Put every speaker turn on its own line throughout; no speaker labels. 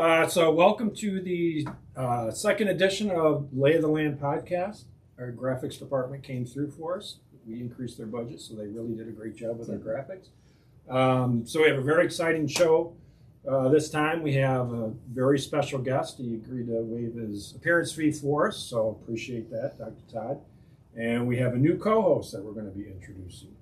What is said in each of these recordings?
Uh, so, welcome to the uh, second edition of Lay of the Land podcast. Our graphics department came through for us. We increased their budget, so they really did a great job with our graphics. Um, so, we have a very exciting show. Uh, this time, we have a very special guest. He agreed to waive his appearance fee for us, so appreciate that, Dr. Todd. And we have a new co host that we're going to be introducing.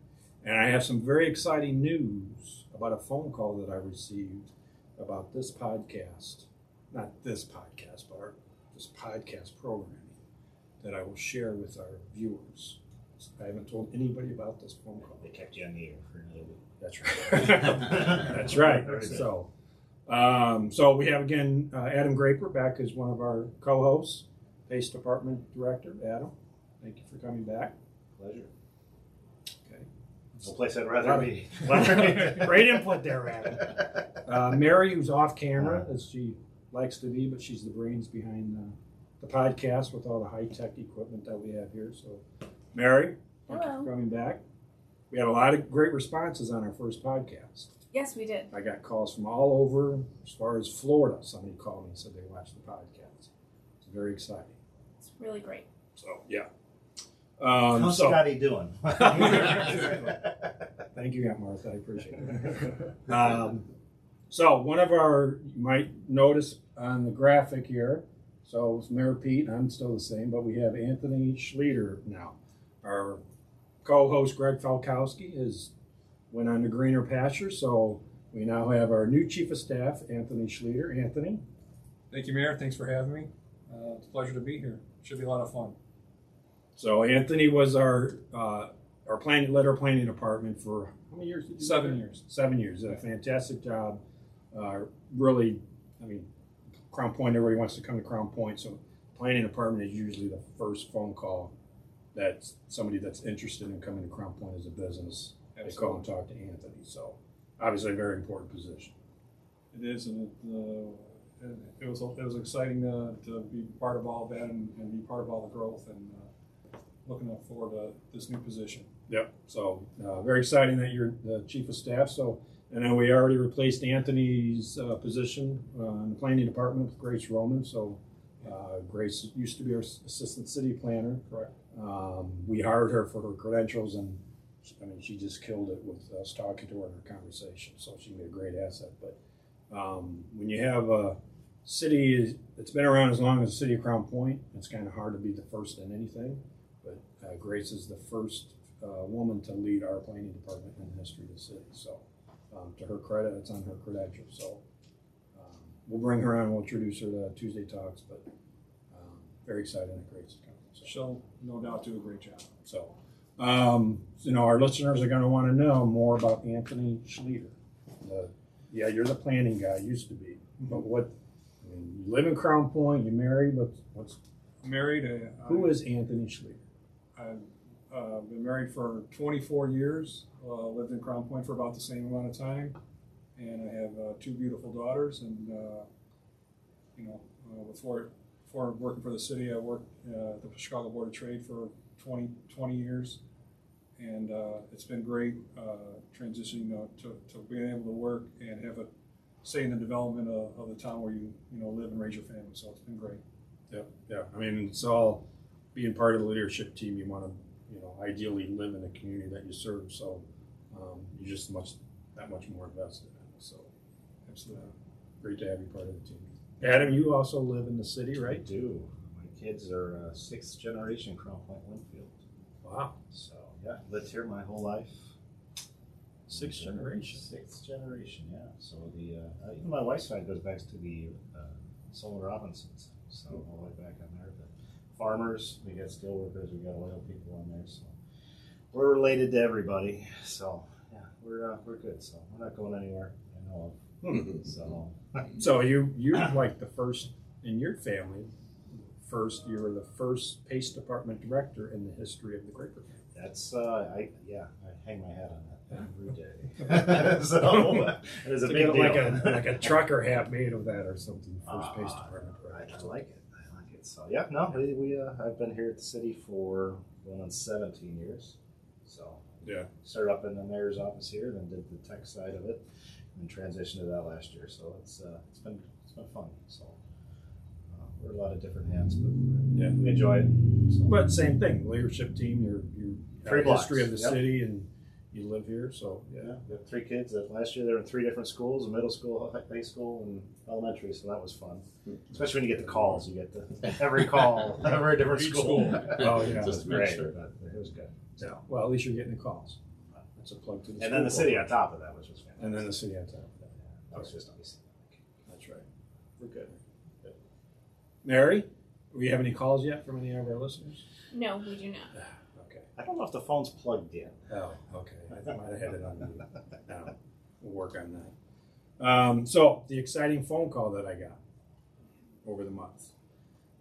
And I have some very exciting news about a phone call that I received about this podcast, not this podcast, but our, this podcast programming that I will share with our viewers. I haven't told anybody about this phone call.
They kept you on the air for another week.
That's right. That's right.
Very.
So, um, so we have again uh, Adam Graper back as one of our co-hosts, Pace Department Director. Adam, thank you for coming back.
Pleasure.
Okay.
No place I'd rather be.
Great input there, Adam. Uh, Mary, who's off camera as she likes to be, but she's the brains behind the, the podcast with all the high tech equipment that we have here. So, Mary, thank you
Hello.
for coming back. We had a lot of great responses on our first podcast.
Yes, we did.
I got calls from all over, as far as Florida. Somebody called me and said they watched the podcast. It's very exciting.
It's really great.
So, yeah. Um,
How's
so,
Scotty doing?
Thank you, Aunt Martha. I appreciate it. um, so one of our you might notice on the graphic here. So it's Mayor Pete. I'm still the same, but we have Anthony Schlueter now. Our co-host Greg Falkowski is went on to greener pasture. So we now have our new chief of staff, Anthony Schlueter. Anthony,
Thank you, Mayor. Thanks for having me. Uh, it's a pleasure to be here. Should be a lot of fun.
So Anthony was our uh, our planning led our planning department for how many years? Did you
Seven
that?
years.
Seven years. Did a fantastic job. Uh, really, I mean, Crown Point. Everybody wants to come to Crown Point, so planning department is usually the first phone call that somebody that's interested in coming to Crown Point as a business. They call and talk to Anthony. So obviously, a very important position.
It is, and it, uh, it, it was it was exciting uh, to be part of all that and, and be part of all the growth, and uh, looking forward to this new position.
Yep. So uh, very exciting that you're the chief of staff. So and then we already replaced Anthony's uh, position uh, in the planning department with Grace Roman. So uh, Grace used to be our assistant city planner.
Correct.
Um, we hired her for her credentials, and I mean she just killed it with us talking to her in her conversation. So she made a great asset. But um, when you have a city that's been around as long as the city of Crown Point, it's kind of hard to be the first in anything. Uh, Grace is the first uh, woman to lead our planning department in the history of the city. So, um, to her credit, it's on her credentials. So, um, we'll bring her on. and We'll introduce her to Tuesday talks. But um, very excited that Grace is coming. So,
She'll no doubt do a great job.
so um, you know, our listeners are going to want to know more about Anthony Schlueter. The, yeah, you're the planning guy. Used to be, but what? I mean, you live in Crown Point. You married. What's what's
Married. Uh,
who is Anthony Schlueter?
I've uh, been married for 24 years. Uh, lived in Crown Point for about the same amount of time, and I have uh, two beautiful daughters. And uh, you know, uh, before before working for the city, I worked at the Chicago Board of Trade for 20 20 years, and it's been great transitioning to, to being able to work and have a say in the development of, of the town where you you know live and raise your family. So it's been great.
Yeah, yeah. I mean, it's all being part of the leadership team. You want to, you know, ideally live in the community that you serve. So um, you're just much that much more invested in it. So
Absolutely.
great to have you part of the team. Adam, you also live in the city,
I
right?
do. My kids are uh, sixth generation Crown Point Winfield.
Wow,
So, yeah, lived here my whole life.
Sixth generation.
Sixth generation, yeah. So, the uh, even my wife's side goes back to the uh, Solon Robinsons. So, all the way back on there. But farmers, we got steel workers, we got oil people on there. So, we're related to everybody. So, yeah, we're, uh, we're good. So, we're not going anywhere. I know of. So,
So you you're like the first in your family. First, you were the first Pace Department director in the history of the Graper family.
That's uh, I yeah, I hang my hat on that every day. so it is a
To
big deal.
like a like a trucker hat made of that or something. First Pace
Ah,
Department
I, I
director.
like it. I like it. So yeah, no, we, we uh, I've been here at the city for going on 17 years. So
Yeah.
started up in the mayor's office here, then did the tech side of it, and transitioned to that last year. So it's uh, it's been it's
been fun. So uh, we're a lot of different hands, but
Yeah.
we enjoy it. So.
But same thing, leadership team, you're, you
Three
history of the
yep.
city and you live here, so,
yeah,
yeah.
we have three kids. That last year they were in three different schools: middle school, hi- high school, and elementary. So that was fun. Hmm. Especially when you get the calls, you get the every call, every different
Each
school.
school.
Oh, yeah.
it was
Just to make
great,
sure.
but it was good.
Yeah, well, at least you're getting the calls. That's a plug to the.
And then the
school
city on top of that, which was fantastic.
And then the city on top of that. Yeah.
That was just nice.
That's right. We're good. Mary, do we have any calls yet from any of our listeners?
No, we do not.
I don't know if the phone's plugged in.
Oh, okay. I might have had it on mute. No, we'll work on that. Um, so the exciting phone call that I got over the month.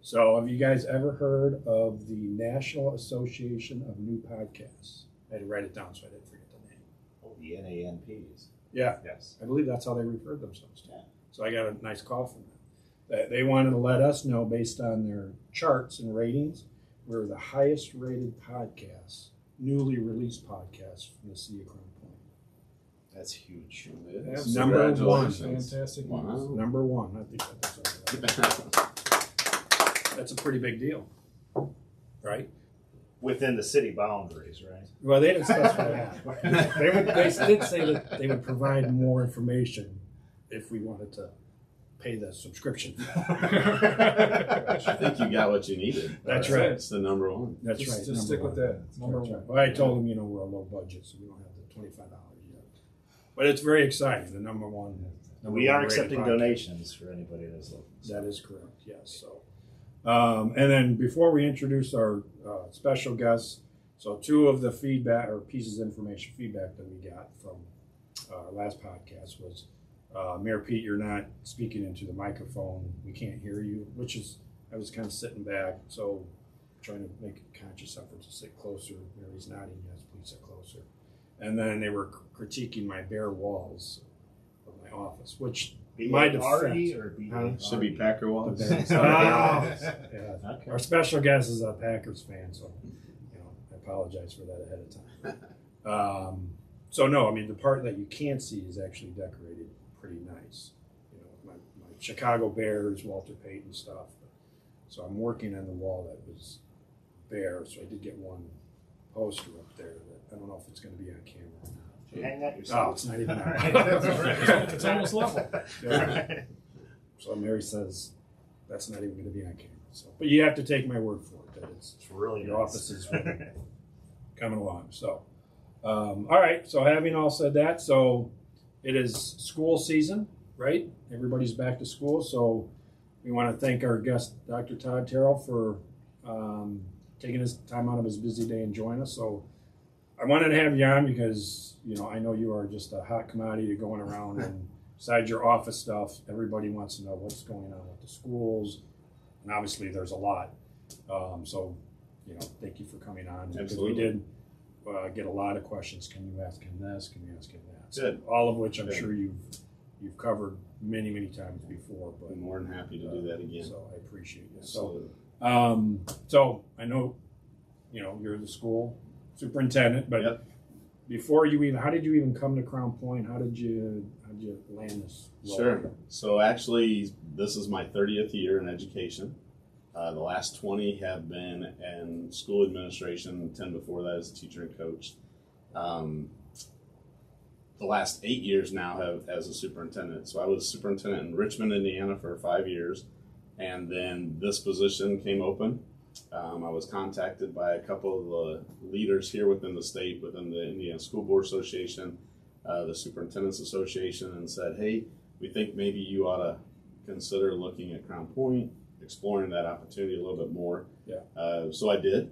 So have you guys ever heard of the National Association of New Podcasts? I had to write it down so I didn't forget the name.
Oh, the NANPs.
Yeah,
Yes.
I believe that's how they referred themselves to.
Yeah.
So I got a nice call from them. They wanted to let us know based on their charts and ratings, we're the highest rated podcast, newly released podcast from the city of Crown Point.
That's huge.
It is.
Number one.
Congratulations.
Fantastic. news.
Wow.
Number one. I think that's, that's a pretty big deal, right?
Within the city boundaries, right?
Well, they didn't specify that. They, would, they did say that they would provide more information if we wanted to pay the subscription.
I think you got what you needed.
That's right.
It's the number one.
That's
Just-
right.
just
number
stick with that. It's number one.
right. Well, I told them, you know, we're a low budget, so we don't have the twenty-five dollars yet. But it's very exciting. The number one. number
We are
one rated
accepting
podcast.
donations for anybody that's looking.
That is correct. Yes. So, um, and then before we introduce our uh, special guests, so two of the feedback or pieces of information feedback that we got from uh, our last podcast was, uh, Mayor Pete, you're not speaking into the microphone. We can't hear you, which is I was kind of sitting back, so trying to make a conscious effort to sit closer. Mary's nodding, yes, please sit closer. And then they were critiquing my bare walls of my office, which be My
B-A-R-E
defense.
or B
Huh?
Should be Packer Walls.
The Bears.
Ah.
yeah.
Okay.
Our special guest is a Packers fan, so you know I apologize for that ahead of time. Um, so no, I mean the part that you can't see is actually decorated pretty nice. You know, my, my Chicago Bears, Walter Payton stuff. So I'm working on the wall that was bare. So I did get one poster up there that I don't know if it's going to be on camera. or not.
Hang that
Oh, it's not even on.
It's almost level.
Yeah. So Mary says that's not even going to be on camera. So, but you have to take my word for it that it's
It's really
Your
nice.
office is really- coming along. So, um, all right. So having all said that, so it is school season, right? Everybody's back to school. So we want to thank our guest, Dr. Todd Terrill, for um, taking his time out of his busy day and join us. So I wanted to have you on because you know I know you are just a hot commodity going around and besides your office stuff, everybody wants to know what's going on with the schools, and obviously there's a lot. Um, so you know, thank you for coming on. Because
Absolutely.
We did uh, get a lot of questions. Can you ask him this? Can you ask him that? So all of which I'm
Good.
sure you've you've covered many many times before. But
I'm more than happy to do that again.
So I appreciate it. So um, so I know, you know, you're the school superintendent, but
Yep.
before you even, how did you even come to Crown Point? How did you, how did you land this? role?
Sure. So actually, this is my 30th year in education. Uh, the last 20 have been in school administration. 10 before that as a teacher and coach. Um, the last eight years now have as a superintendent. So I was superintendent in Richmond, Indiana for five years, and then this position came open. Um, I was contacted by a couple of the leaders here within the state, within the Indiana School Board Association, uh, the Superintendents Association, and said, "Hey, we think maybe you ought to consider looking at Crown Point, exploring that opportunity a little bit more."
Yeah.
Uh, so I did.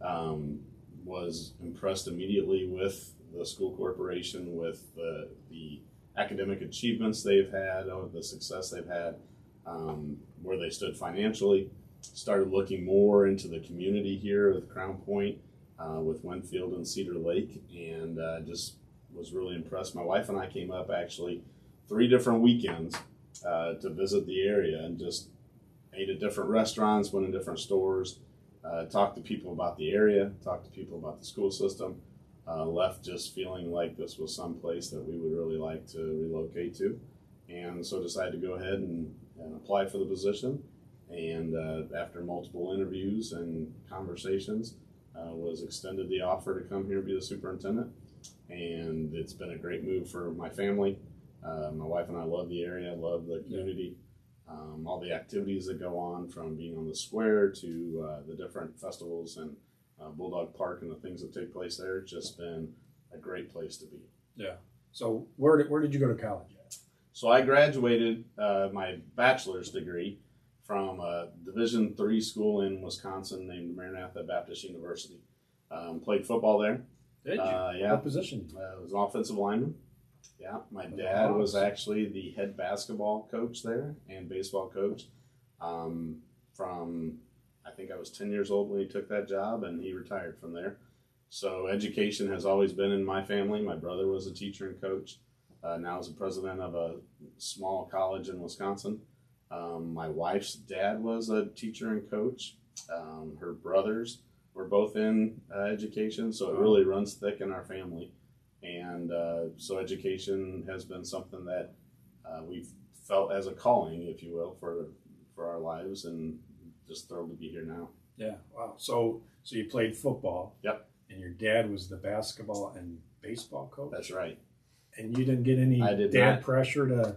Um, was impressed immediately with the school corporation, with the the academic achievements they've had, or the success they've had, um, where they stood financially. Started looking more into the community here with Crown Point, uh, with Winfield and Cedar Lake, and uh, just was really impressed. My wife and I came up actually three different weekends uh, to visit the area and just ate at different restaurants, went in different stores, uh, talked to people about the area, talked to people about the school system. Uh, left just feeling like this was some place that we would really like to relocate to, and so decided to go ahead and and applied for the position. And uh, after multiple interviews and conversations, uh, was extended the offer to come here and be the superintendent. And it's been a great move for my family. Uh, my wife and I love the area, love the community, um, all the activities that go on from being on the square to uh, the different festivals and uh, Bulldog Park and the things that take place there. It's just been a great place to be. Yeah.
So where did, where did you go to college at?
So I graduated uh, my bachelor's degree from a Division three school in Wisconsin named Maranatha Baptist University. Um, played football there.
Did you?
Uh, yeah,
What position?
uh, was an offensive lineman. Yeah, my dad was actually the head basketball coach there and baseball coach. Um, from I think I was ten years old when he took that job, and he retired from there. So education has always been in my family. My brother was a teacher and coach. Uh, now is the president of a small college in Wisconsin. Um, my wife's dad was a teacher and coach. Um, her brothers were both in uh, education, so it really runs thick in our family. And uh, so education has been something that uh, we've felt as a calling, if you will, for for our lives, and just thrilled to be here now.
Yeah. Wow. So so you played football.
Yep.
And your dad was the basketball and baseball coach.
That's right.
And you didn't get any
I did
dad
not.
pressure to.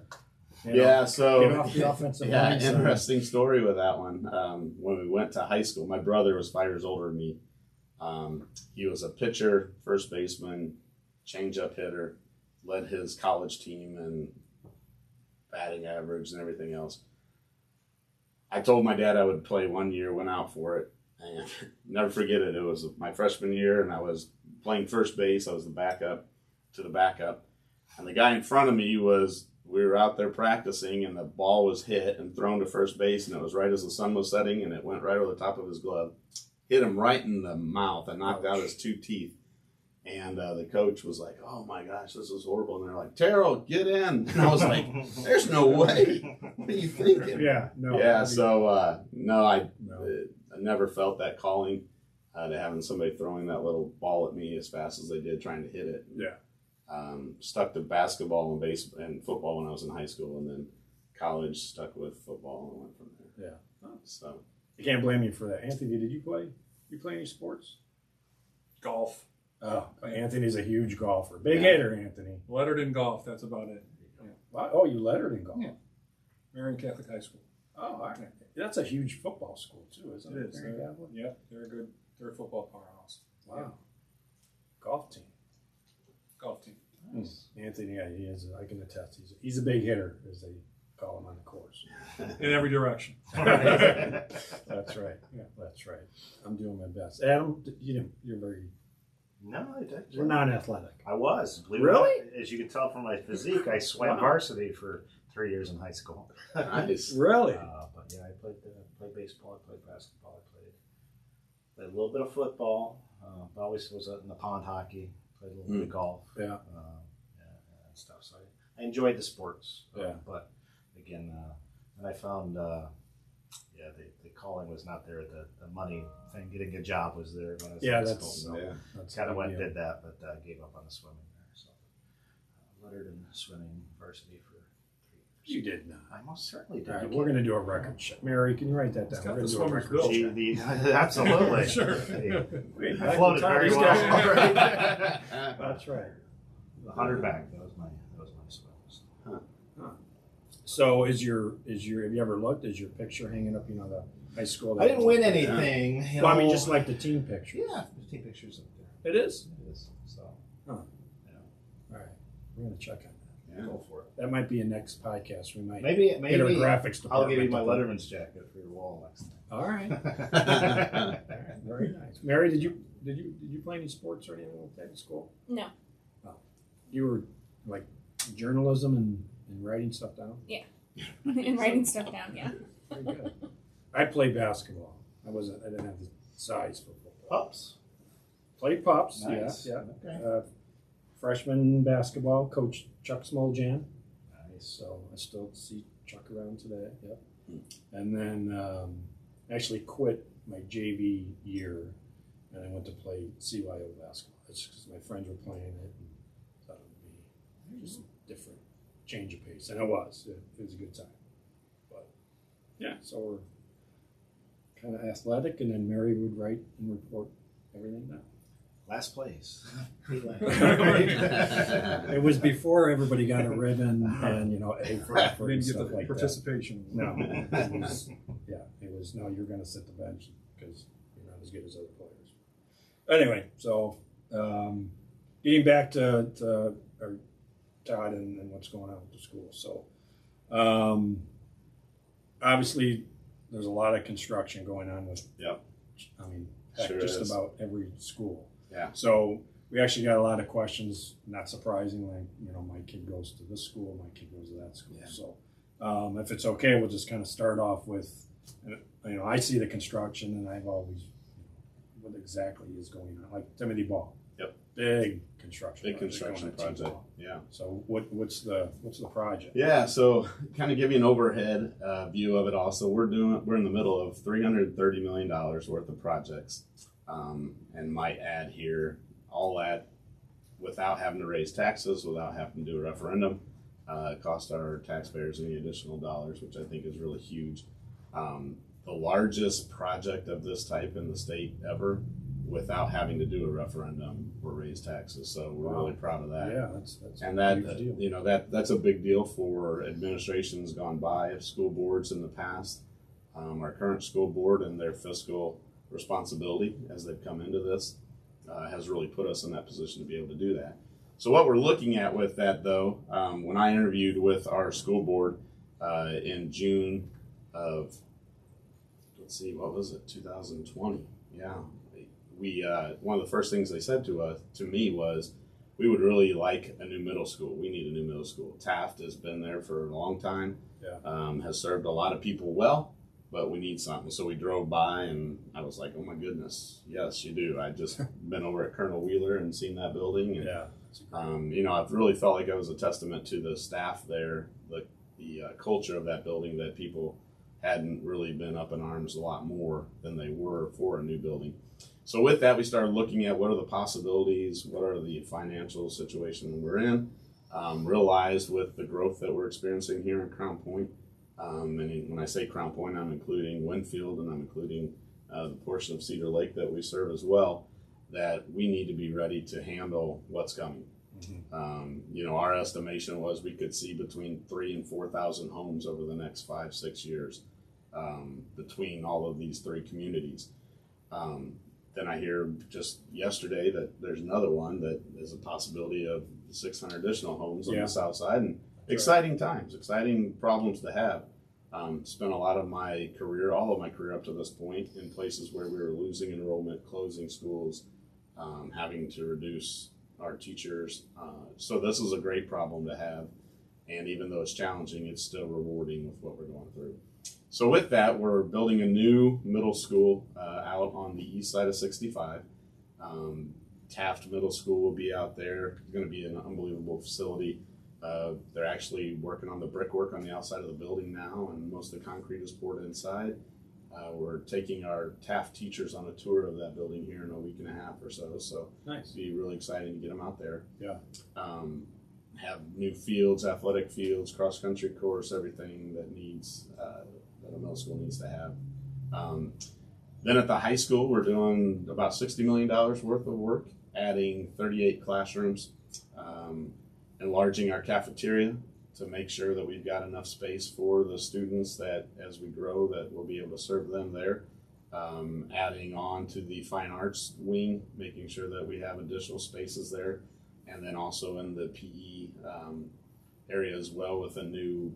you know,
Yeah, so
get off the offensive
yeah,
line. so-
interesting story with that one. Um, when we went to high school, my brother was five years older than me. Um, he was a pitcher, first baseman, changeup hitter, led his college team and batting average and everything else. I told my dad I would play one year, went out for it, and never forget it. It was my freshman year, and I was playing first base. I was the backup to the backup, and the guy in front of me was. We were out there practicing, and the ball was hit and thrown to first base, and it was right as the sun was setting, and it went right over the top of his glove, hit him right in the mouth, and knocked out his two teeth. And uh, the coach was like, "Oh my gosh, this is horrible!" And they're like, "Terrill, get in!" And I was like, "There's no way. What are you thinking?"
Yeah. No.
yeah. So uh, no, I
No.
I never felt that calling uh, to having somebody throwing that little ball at me as fast as they did, trying to hit it.
Yeah.
Um, stuck to basketball and base and football when I was in high school, and then college stuck with football and went from there.
Yeah.
So
I can't blame you for that. Anthony, did you play? You play any sports?
Golf.
Oh, Anthony's a huge golfer. Big
Yeah.
hitter, Anthony.
Lettered in golf. That's about it.
Wow. Oh, you lettered in golf.
Yeah. Marion Catholic High School.
Oh, all right. That's a huge football school too, isn't it?
It is.
Marion
They're,
Catholic?
yeah, they're a good. They're a football powerhouse.
Wow. Golf team.
Golf team. Hmm.
Anthony, yeah, he is. I can attest. He's he's a big hitter, as they call him on the course.
In every direction.
That's right. Yeah, that's right. I'm doing my best. Adam, you know, you're very.
No, I didn't.
We're not athletic.
I was. Believe
Really?
not. As you can tell from my physique, I swam
Wow.
varsity for three years in high school.
nice.
Really?
Uh, but yeah, I played uh, played baseball. I played basketball. I played played a little bit of football. Uh, but always was in the pond hockey. Played a little bit of golf.
Yeah.
Uh, yeah, and stuff. So I, I enjoyed the sports. Uh,
Yeah.
But again, uh, and I found. Yeah, the, the calling was not there. The, the money thing, getting a job was there when I was
Yeah,
in
that's-
school. So
Yeah.
That's
kind of
big
went and did that, but uh, gave up on the swimming there. So uh, lettered in swimming varsity for three years.
You did not.
I most certainly did.
All right, we're going to do a record check. Mary, can you write that down?
got
We're
the
going to do a record check.
Gee, the- absolutely.
Sure.
Hey,
Wait,
I floated very well.
Right. That's right.
the hundred back. That was my. That was my swims.
So is your is your have you ever looked? Is your picture hanging up? You know the high school.
I didn't win anything. You
Well, I mean, just like the team picture.
yeah, there's team pictures up there.
It is.
It is. So
All right, we're going to check on that.
Yeah.
go for it.
that. That might be a next podcast. We might
Maybe
get our
maybe
graphics
I'll give you my Letterman's jacket for your wall next
All right.
time.
All right. Very nice. Mary, did you did you did you play any sports or anything like that in school?
No. Oh.
You were like journalism and, and writing stuff down. Yeah.
and writing stuff down, yeah.
Very good. I played basketball. I wasn't. I didn't have the size for football.
Pups.
Played pups.
Nice.
Yeah,
Okay.
Uh, freshman basketball coach Chuck Smoljan.
Nice.
So I still see Chuck around today. Yep. And then um, actually quit my JV year, and I went to play CYO basketball. That's because my friends were playing it, and thought it would be just different, change of pace, and it was. It, it was a good time. But yeah, so we're kind of athletic, and then Mary would write and report everything down.
Last place.
It was before everybody got a ribbon and, you know, A for effort and
Didn't get
stuff
the
like that.
participation.
No, it was, yeah, it was, no, you're gonna sit the bench because you're not as good as other players. Anyway, so, um, getting back to, to our Todd and, and what's going on with the school, so, um, obviously, there's a lot of construction going on with.
Yep.
I mean, heck,
Sure
just
is.
about every school.
Yeah.
So, we actually got a lot of questions, not surprisingly, you know, my kid goes to this school, my kid goes to that school,
Yeah.
so. Um, if it's okay, we'll just kind of start off with, you know, I see the construction and I've always, you know, what exactly is going on, like Timothy Ball. Big construction.
Big
project going
construction
on at Timothy
project. Yeah.
So what, what's the, what's the project?
Yeah, so kind of give you an overhead uh, view of it. Also, we're doing we're in the middle of three hundred thirty million dollars worth of projects, um, and might add here all that without having to raise taxes, without having to do a referendum, uh, cost our taxpayers any additional dollars, which I think is really huge. Um, the largest project of this type in the state ever, without having to do a referendum or raise taxes. So we're
Wow.
really proud of that.
Yeah, that's, that's.
And
a
that,
deal.
you know, that, that's a big deal for administrations gone by of school boards in the past. Um, our current school board and their fiscal responsibility as they've come into this uh, has really put us in that position to be able to do that. So what we're looking at with that though, um, when I interviewed with our school board uh, in June of, let's see, what was it, 2020? Yeah, we uh, one of the first things they said to us to me was, we would really like a new middle school. We need a new middle school. Taft has been there for a long time.
Yeah.
Um, has served a lot of people well, but we need something. So we drove by and I was like, oh my goodness, yes, you do. I just been over at Colonel Wheeler and seen that building. And,
Yeah. it's a great-
um, you know, I've really felt like it was a testament to the staff there, the, the uh, culture of that building that people hadn't really been up in arms a lot more than they were for a new building. So with that, we started looking at what are the possibilities, what are the financial situation we're in. Um, realized with the growth that we're experiencing here in Crown Point, um, and when I say Crown Point, I'm including Winfield and I'm including uh, the portion of Cedar Lake that we serve as well. That we need to be ready to handle what's coming.
Mhm.
Um, you know, our estimation was we could see between three and four thousand homes over the next five, six years um, between all of these three communities. Um, then I hear just yesterday that there's another one that is a possibility of 600 additional homes on
Yeah.
the south side, and exciting times, exciting problems to have. Um, spent a lot of my career, all of my career up to this point, in places where we were losing enrollment, closing schools, um, having to reduce our teachers. Uh, so this is a great problem to have, and even though it's challenging, it's still rewarding with what we're going through. So with that, we're building a new middle school uh, out on the east side of 65. Um, Taft Middle School will be out there. It's going to be an unbelievable facility. Uh, they're actually working on the brickwork on the outside of the building now, and most of the concrete is poured inside. Uh, we're taking our Taft teachers on a tour of that building here in a week and a half or so. So
Nice.
it'd be really exciting to get them out there.
Yeah.
Um, have new fields, athletic fields, cross country course, everything that needs uh, that a middle school needs to have. Um, then at the high school, we're doing about sixty million dollars worth of work, adding thirty-eight classrooms, um, enlarging our cafeteria to make sure that we've got enough space for the students that, as we grow, that we'll be able to serve them there. Um, adding on to the fine arts wing, making sure that we have additional spaces there, and then also in the PE um, area as well with a new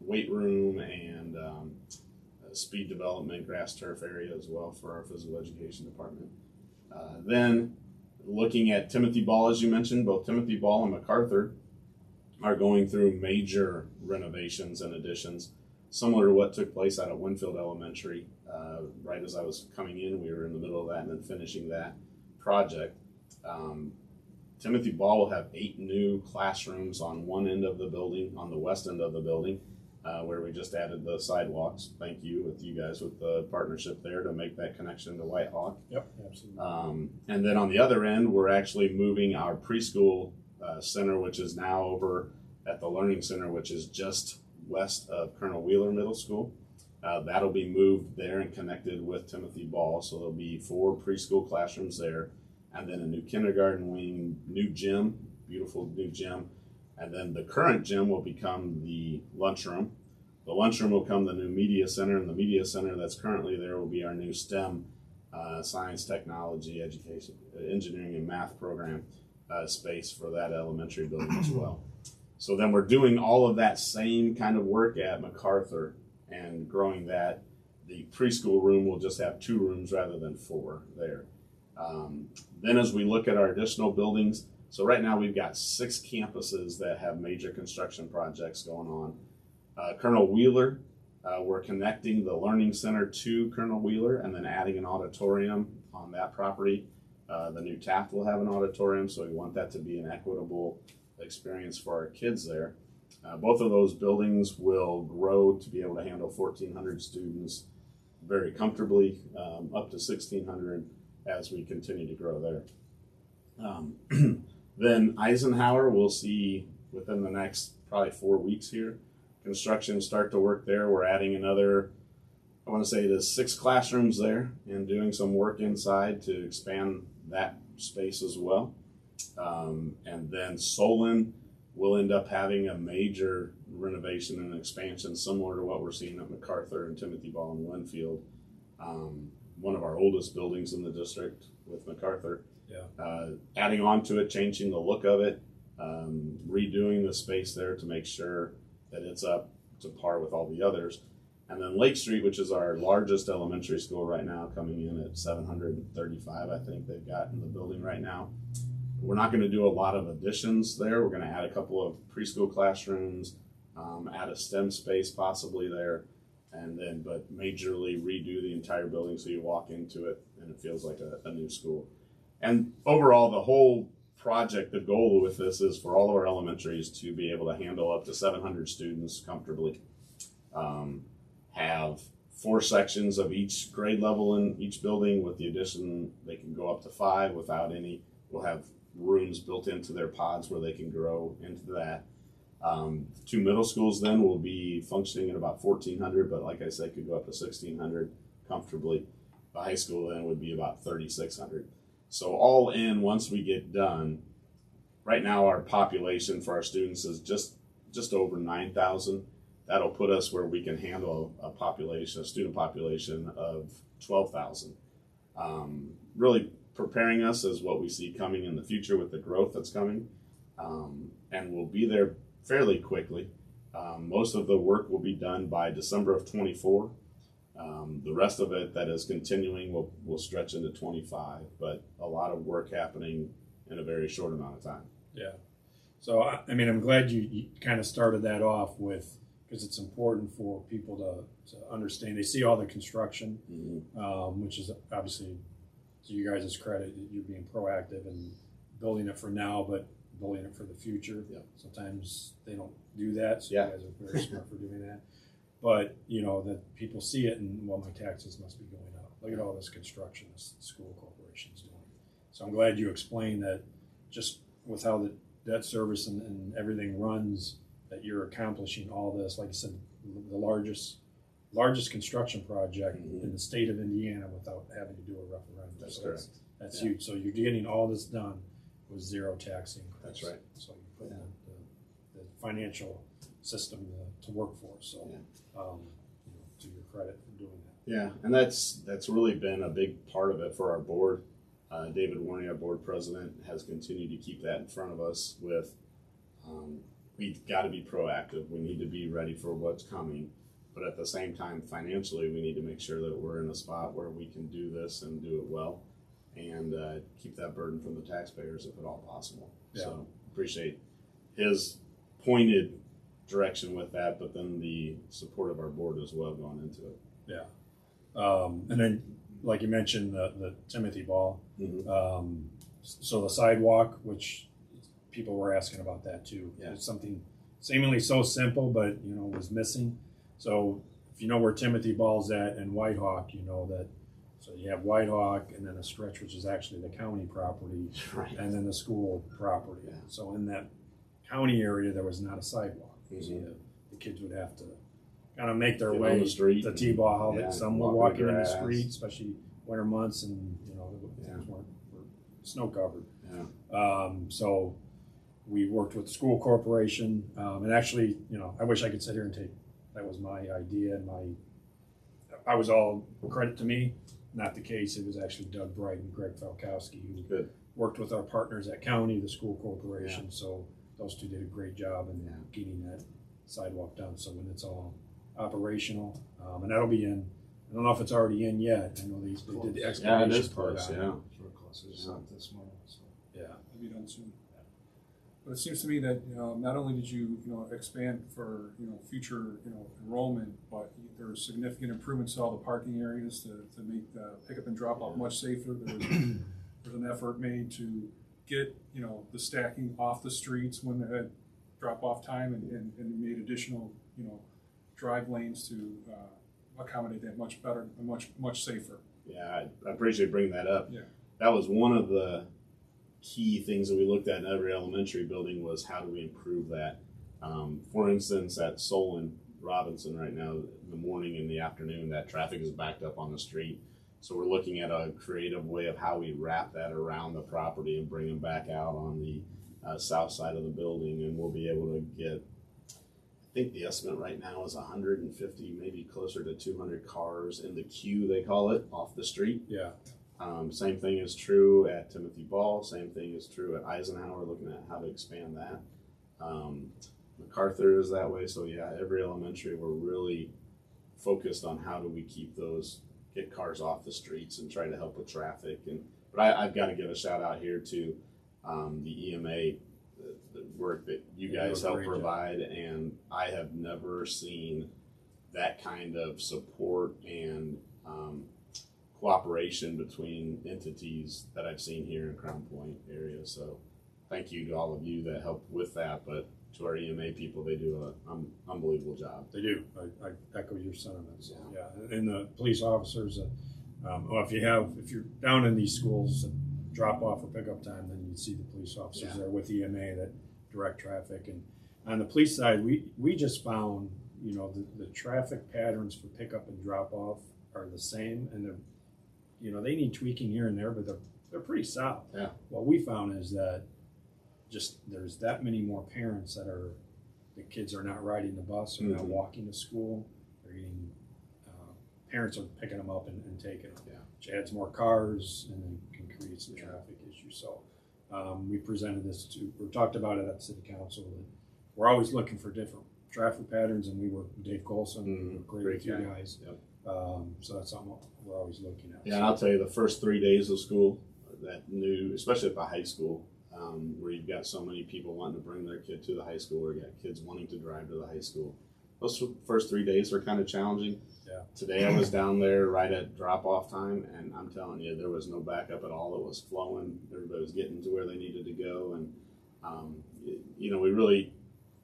weight room and um, speed development grass turf area as well for our physical education department. Uh, then looking at Timothy Ball, as you mentioned, both Timothy Ball and MacArthur are going through major renovations and additions, similar to what took place out at Winfield Elementary. Uh, right as I was coming in, we were in the middle of that and then finishing that project. Um, Timothy Ball will have eight new classrooms on one end of the building, on the west end of the building, uh, where we just added the sidewalks. Thank you with you guys with the partnership there to make that connection to White Hawk.
Yep, absolutely.
Um, and then on the other end, we're actually moving our preschool uh, center, which is now over at the Learning Center, which is just west of Colonel Wheeler Middle School. Uh, that'll be moved there and connected with Timothy Ball, so there'll be four preschool classrooms there, and then a new kindergarten wing, new gym, beautiful new gym, and then the current gym will become the lunchroom. The lunchroom will become the new media center, and the media center that's currently there will be our new STEM, uh, science, technology, education, engineering, and math program uh, space for that elementary building as well. So then we're doing all of that same kind of work at MacArthur and growing that. The preschool room will just have two rooms rather than four there. Um, then, as we look at our additional buildings, so right now we've got six campuses that have major construction projects going on. Uh, Colonel Wheeler, uh, we're connecting the Learning Center to Colonel Wheeler and then adding an auditorium on that property. Uh, the new Taft will have an auditorium, so we want that to be an equitable experience for our kids there. Uh, both of those buildings will grow to be able to handle 1,400 students very comfortably, um, up to 1,600 as we continue to grow there. Um, then Eisenhower, we'll see within the next probably four weeks here. Construction start to work there. We're adding another, I want to say there's six classrooms there and doing some work inside to expand that space as well. Um, and then Solon will end up having a major renovation and expansion similar to what we're seeing at MacArthur and Timothy Ball and Winfield. Um, one of our oldest buildings in the district with MacArthur.
Yeah.
Uh, adding on to it, changing the look of it, um, redoing the space there to make sure that it's up to par with all the others. And then Lake Street, which is our largest elementary school right now, coming in at 735, I think they've got in the building right now. We're not going to do a lot of additions there. We're going to add a couple of preschool classrooms, um, add a STEM space possibly there, and then but majorly redo the entire building so you walk into it and it feels like a, a new school. And overall, the whole project, the goal with this is for all of our elementaries to be able to handle up to 700 students comfortably. Um, have four sections of each grade level in each building. With the addition, they can go up to five without any. We'll have rooms built into their pods where they can grow into that. Um, two middle schools then will be functioning at about 1,400, but like I said, could go up to 1,600 comfortably. The high school then would be about 3,600. So all in, once we get done, right now our population for our students is just just over 9,000. That'll put us where we can handle a population, a student population of 12,000. Um, really preparing us as what we see coming in the future with the growth that's coming. Um, and we'll be there fairly quickly. Um, most of the work will be done by December of 24. Um, the rest of it that is continuing will, will stretch into 25, but a lot of work happening in a very short amount of time.
Yeah. So I, I mean, I'm glad you, you kind of started that off with because it's important for people to, to understand. They see all the construction, um, which is obviously to you guys' credit. That you're being proactive and building it for now, but building it for the future.
Yeah.
Sometimes they don't do that, so
Yeah.
you guys are very smart for doing that. But you know that people see it and well, my taxes must be going up. Look at all this construction this school corporation's doing. So I'm glad you explained that. Just with how the debt service and, and everything runs, that you're accomplishing all this. Like I said, the largest largest construction project
Mhm.
in the state of Indiana without having to do a referendum.
That's
So
correct.
That's
Yeah.
huge. So you're getting all this done with zero tax increase.
That's right.
So you put the, the, the financial system to, to work for. So, um, you know, to your credit for doing that.
Yeah, and that's that's really been a big part of it for our board. Uh, David Warney, our board president, has continued to keep that in front of us. With um, we've got to be proactive. We need to be ready for what's coming, but at the same time, financially, we need to make sure that we're in a spot where we can do this and do it well, and uh, keep that burden from the taxpayers if at all possible.
Yeah.
So appreciate his pointed direction with that, but then the support of our board as well going into it.
Yeah, um, and then, like you mentioned, the, the Timothy Ball.
Mhm.
Um, so the sidewalk, which people were asking about that too.
Yeah.
It's something seemingly so simple, but you know was missing. So if you know where Timothy Ball's at and Whitehawk, you know that. So you have Whitehawk and then a stretch which is actually the county property,
Right.
and then the school property.
Yeah.
So in that county area, there was not a sidewalk.
Mhm.
the, the kids would have to kind of make their
Get on
way
the street
to
and-
T-ball.
yeah,
some were walking in the street, especially winter months, and you know the
Yeah.
things weren't were snow covered.
Yeah.
Um, so we worked with the school corporation, um, and actually, you know, I wish I could sit here and take that was my idea and my. I was all credit to me, not the case. It was actually Doug Bright and Greg Falkowski who
Good.
worked with our partners at county, the school corporation. So those two did a great job in
Yeah.
getting that sidewalk done. So when it's all operational, um, and that'll be in. I don't know if it's already in yet. I know they, they did the
Yeah,
excavation
it is
part
close.
on it.
Yeah.
We're close. It's
Yeah.
not this morning. So.
Yeah.
It'll be done soon. But it seems to me that, you know, not only did you, you know, expand for, you know, future, you know, enrollment, but there were significant improvements to all the parking areas to, to make the pickup and drop off much safer. There was, there was an effort made to get, you know, the stacking off the streets when they had drop off time and, and, and made additional, you know, drive lanes to, uh, accommodate that much better and much, much safer.
Yeah, I, I appreciate you bringing that up.
Yeah.
That was one of the key things that we looked at in every elementary building was how do we improve that. Um, for instance, at Solon Robinson right now, in the morning and the afternoon, that traffic is backed up on the street. So we're looking at a creative way of how we wrap that around the property and bring them back out on the uh, south side of the building, and we'll be able to get. I think the estimate right now is 150, maybe closer to 200 cars in the queue, they call it, off the street.
Yeah.
Um, same thing is true at Timothy Ball. Same thing is true at Eisenhower. Looking at how to expand that. Um, MacArthur is that way. So yeah, every elementary we're really focused on how do we keep those get cars off the streets and try to help with traffic. And but I, I've got to give a shout out here to um, the EMA, the, the work that you guys
they do a
help
great job.
provide, and I have never seen that kind of support and um, cooperation between entities that I've seen here in Crown Point area. So thank you to all of you that helped with that, but to our EMA people, they do an um, unbelievable job.
They do. I, I echo your sentiments. Yeah. And the police officers, uh, um, well, if you have, if you're down in these schools and drop off or pickup time, then you see the police officers
Yeah.
there with EMA that direct traffic. And on the police side, we, we just found, you know, the, the traffic patterns for pickup and drop off are the same and they're, you know, they need tweaking here and there, but they're, they're pretty solid.
Yeah.
What we found is that just there's that many more parents that are the kids are not riding the bus or not
Mhm.
walking to school. They're getting uh, parents are picking them up and, and taking them.
Yeah.
Which adds more cars and then can create some traffic issues. So um, we presented this to or talked about it at city council that we're always looking for different traffic patterns and we work with Dave Colson, we
Mhm.
work great,
Great
with you
guy.
guys.
Yep.
Um, so that's something we're always looking at.
Yeah, and I'll tell you, the first three days of school, that new, especially at the high school, um, where you've got so many people wanting to bring their kid to the high school, or you got kids wanting to drive to the high school. Those first three days are kind of challenging.
Yeah.
Today I was down there right at drop off time, and I'm telling you, there was no backup at all. It was flowing. Everybody was getting to where they needed to go, and um, y- you know, we really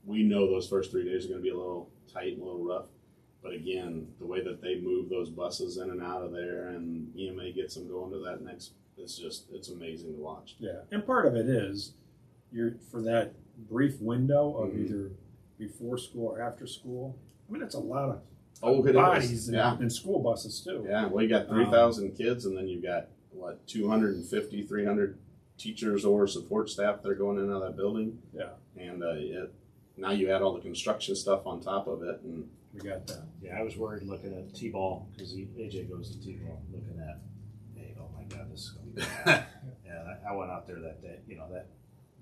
we know those first three days are going to be a little tight and a little rough. But again, the way that they move those buses in and out of there, and EMA gets them going to that next, it's just it's amazing to watch.
Yeah, and part of it is you're for that brief window of
Mhm.
either before school or after school. I mean, it's a lot of
Oh, it is.
bodies in,
Yeah.
in school buses too.
Yeah, well, you got
Um,
3,000 kids, and then you've got, what, 250, 300 teachers or support staff that are going in and out of that building.
Yeah.
And uh, it, now you add all the construction stuff on top of it. And
We got that.
Yeah, I was worried looking at T-ball because AJ goes to T-ball, looking at, Yeah, and I, I went out there that day, you know, that,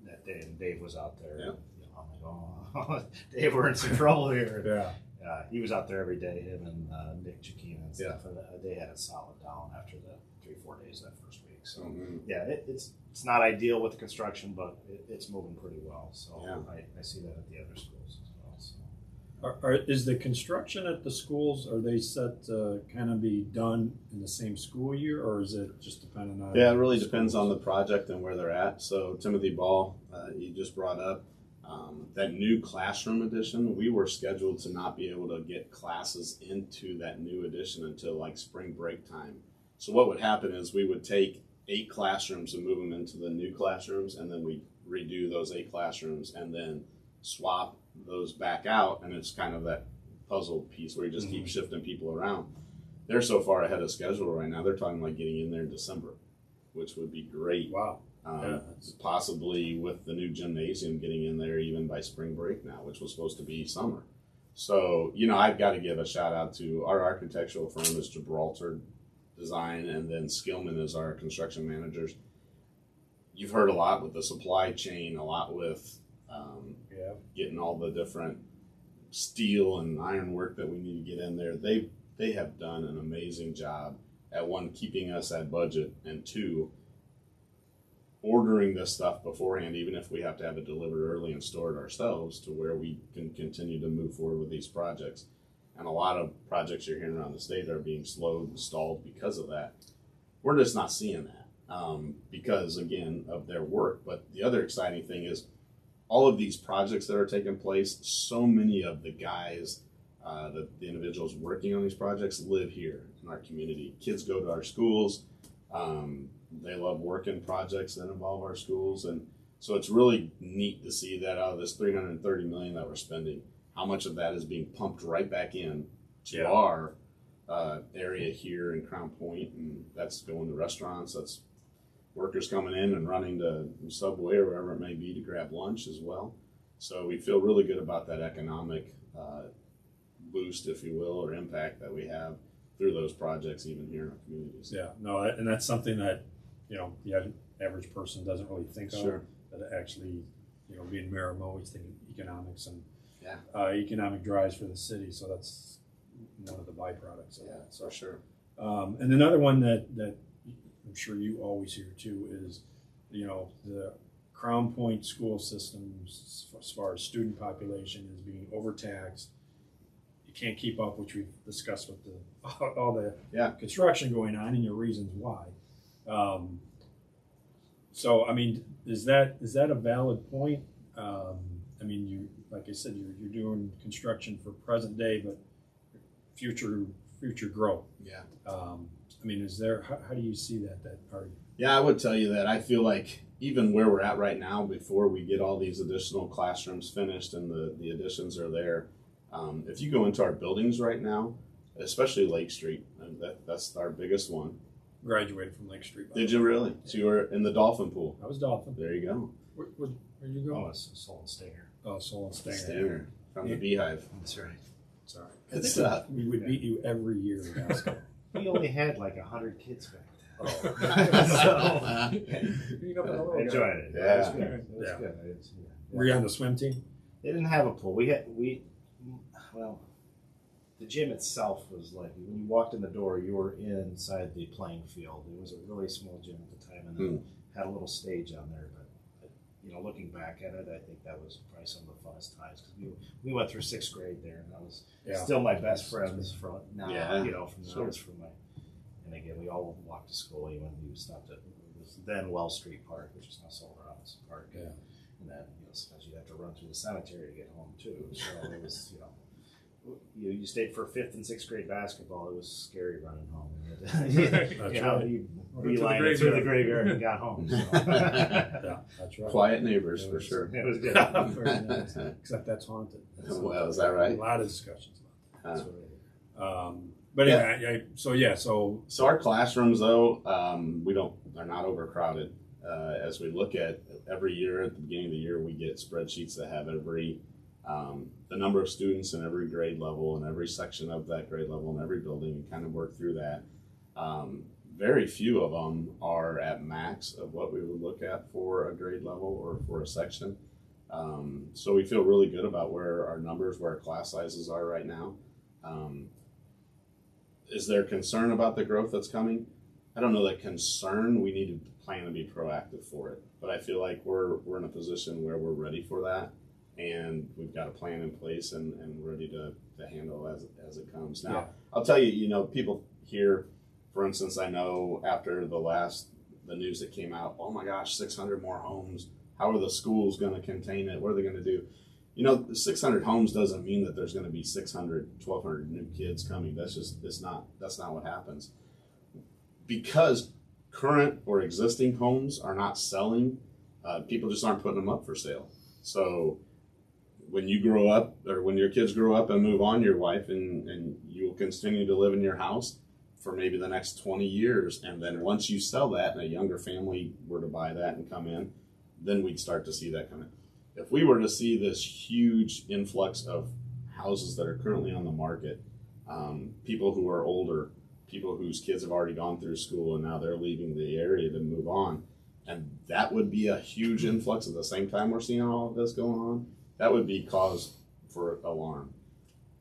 that day and Dave was out there.
Yeah.
You know, I'm like, oh, Dave, we're in some trouble here.
Yeah.
Uh, he was out there every day, him and uh, Nick Chikina and stuff. And uh, they had it solid down after the three, four days that first week. So
Mhm.
yeah, it, it's it's not ideal with the construction, but it, it's moving pretty well. So
Yeah.
I, I see that at the other schools as well. So.
Are, are, is the construction at the schools are they set to kind of be done in the same school year, or is it just dependent on?
Yeah, it really depends on the project and where they're at. So Timothy Ball, uh, you just brought up um, that new classroom edition. We were scheduled to not be able to get classes into that new edition until like spring break time. So what would happen is we would take eight classrooms and move them into the new classrooms, and then we redo those eight classrooms and then swap those back out, and it's kind of that puzzle piece where you just
Mm-hmm.
keep shifting people around. They're so far ahead of schedule right now. They're talking like getting in there in December, which would be great.
Wow.
Um,
Yeah,
possibly with the new gymnasium getting in there even by spring break now, which was supposed to be summer. So, you know, I've got to give a shout out to our architectural firm is Gibraltar Design, and then Skillman is our construction managers. You've heard a lot with the supply chain, a lot with um, Getting all the different steel and iron work that we need to get in there. They they have done an amazing job at one keeping us at budget and two ordering this stuff beforehand, even if we have to have it delivered early and stored ourselves, to where we can continue to move forward with these projects. And a lot of projects you're hearing around the state are being slowed and stalled because of that. We're just not seeing that um, because, again, of their work. But the other exciting thing is all of these projects that are taking place, so many of the guys, uh, the, the individuals working on these projects live here in our community. Kids go to our schools. Um, they love working projects that involve our schools. And so it's really neat to see that out of this 330 million that we're spending, how much of that is being pumped right back in to
Yeah.
our uh, area here in Crown Point, and that's going to restaurants. That's workers coming in and running to Subway or wherever it may be to grab lunch as well. So we feel really good about that economic uh, boost, if you will, or impact that we have through those projects, even here in our communities.
Yeah. No, and that's something that you know the average person doesn't really think
Sure.
of. That actually, you know, being mayor, I'm always thinking economics and
Yeah.
uh, economic drives for the city. So that's one of the byproducts of
Yeah,
that. So
for sure.
Um, and another one that, that I'm sure you always hear too is, you know, the Crown Point school systems, as far as student population, is being overtaxed. You can't keep up, which we've discussed with the all the
Yeah.
construction going on and your reasons why. Um, so, I mean, is that is that a valid point? Um, I mean, you like I said, you're you're doing construction for present day, but future future growth.
Yeah.
Um, I mean, is there? How, how do you see that? That are
Yeah, I would tell you that I feel like even where we're at right now, before we get all these additional classrooms finished and the, the additions are there, um, if you go into our buildings right now, especially Lake Street, and that, that's our biggest one.
graduated from Lake Street?
Did you
way.
really? So you were in the dolphin pool.
I was Dolphin.
There you go.
Where, where, where you going?
Oh,
go?
it's a Solon Stinger.
Oh, Solon Stinger.
Stinger from
Yeah.
the Beehive.
That's right.
Sorry.
Good
I think
stuff.
We would beat you every year in basketball.
We only had like a hundred kids back
Oh.
so,
Beat up on a
I
little guy.
enjoyed it.
Yeah.
It was good. It was
Yeah.
good. It's- yeah.
Were you on the swim team?
They didn't have a pool. We had we well, the gym itself was like when you walked in the door, you were inside the playing field. It was a really small gym at the time, and hmm. then had a little stage on there. But, but you know, looking back at it, I think that was probably some of the funnest times because we we went through sixth grade there, and that was
Yeah.
still my best friends from now.
Yeah.
You know, from
Sure.
that was from my. And again, we all walked to school. Even we stopped at it was then Well Street Park, which is now Solon Robinson Park.
Yeah.
And then you know sometimes you have to run through the cemetery to get home too. So it was you know. You, you stayed for fifth and sixth grade basketball. It was scary running home. you
That's
know,
right.
you
Right to the
beeline it through the
graveyard.
graveyard and got home. So.
Yeah, that's right.
Quiet neighbors
It
for sure.
It was good.
Very nice. Except that's haunted. That's-
Well, is that right?
A lot of discussions.
Uh,
Um, but anyway, I, I, so yeah, so
So our classrooms, though, um, we don't are not overcrowded. Uh, as we look at every year at the beginning of the year, we get spreadsheets that have every um, the number of students in every grade level and every section of that grade level in every building, and kind of work through that. Um, very few of them are at max of what we would look at for a grade level or for a section. Um, so we feel really good about where our numbers, where our class sizes are right now. Um, is there concern about the growth that's coming? I don't know that concern. We need to plan to be proactive for it. But I feel like we're we're in a position where we're ready for that, and we've got a plan in place and, and ready to, to handle as as it comes. Now,
Yeah.
I'll tell you, you know, people here, for instance, I know after the last the news that came out, oh my gosh, 600 more homes. How are the schools going to contain it? What are they going to do? You know, 600 homes doesn't mean that there's going to be 600, 1,200 new kids coming. That's just, it's not, that's not what happens. Because current or existing homes are not selling, uh, people just aren't putting them up for sale. So when you grow up or when your kids grow up and move on, your wife and and you will continue to live in your house for maybe the next 20 years and then once you sell that and a younger family were to buy that and come in then we'd start to see that come in. If we were to see this huge influx of houses that are currently on the market um, people who are older people whose kids have already gone through school and now they're leaving the area to move on and that would be a huge influx at the same time we're seeing all of this going on that would be cause for alarm.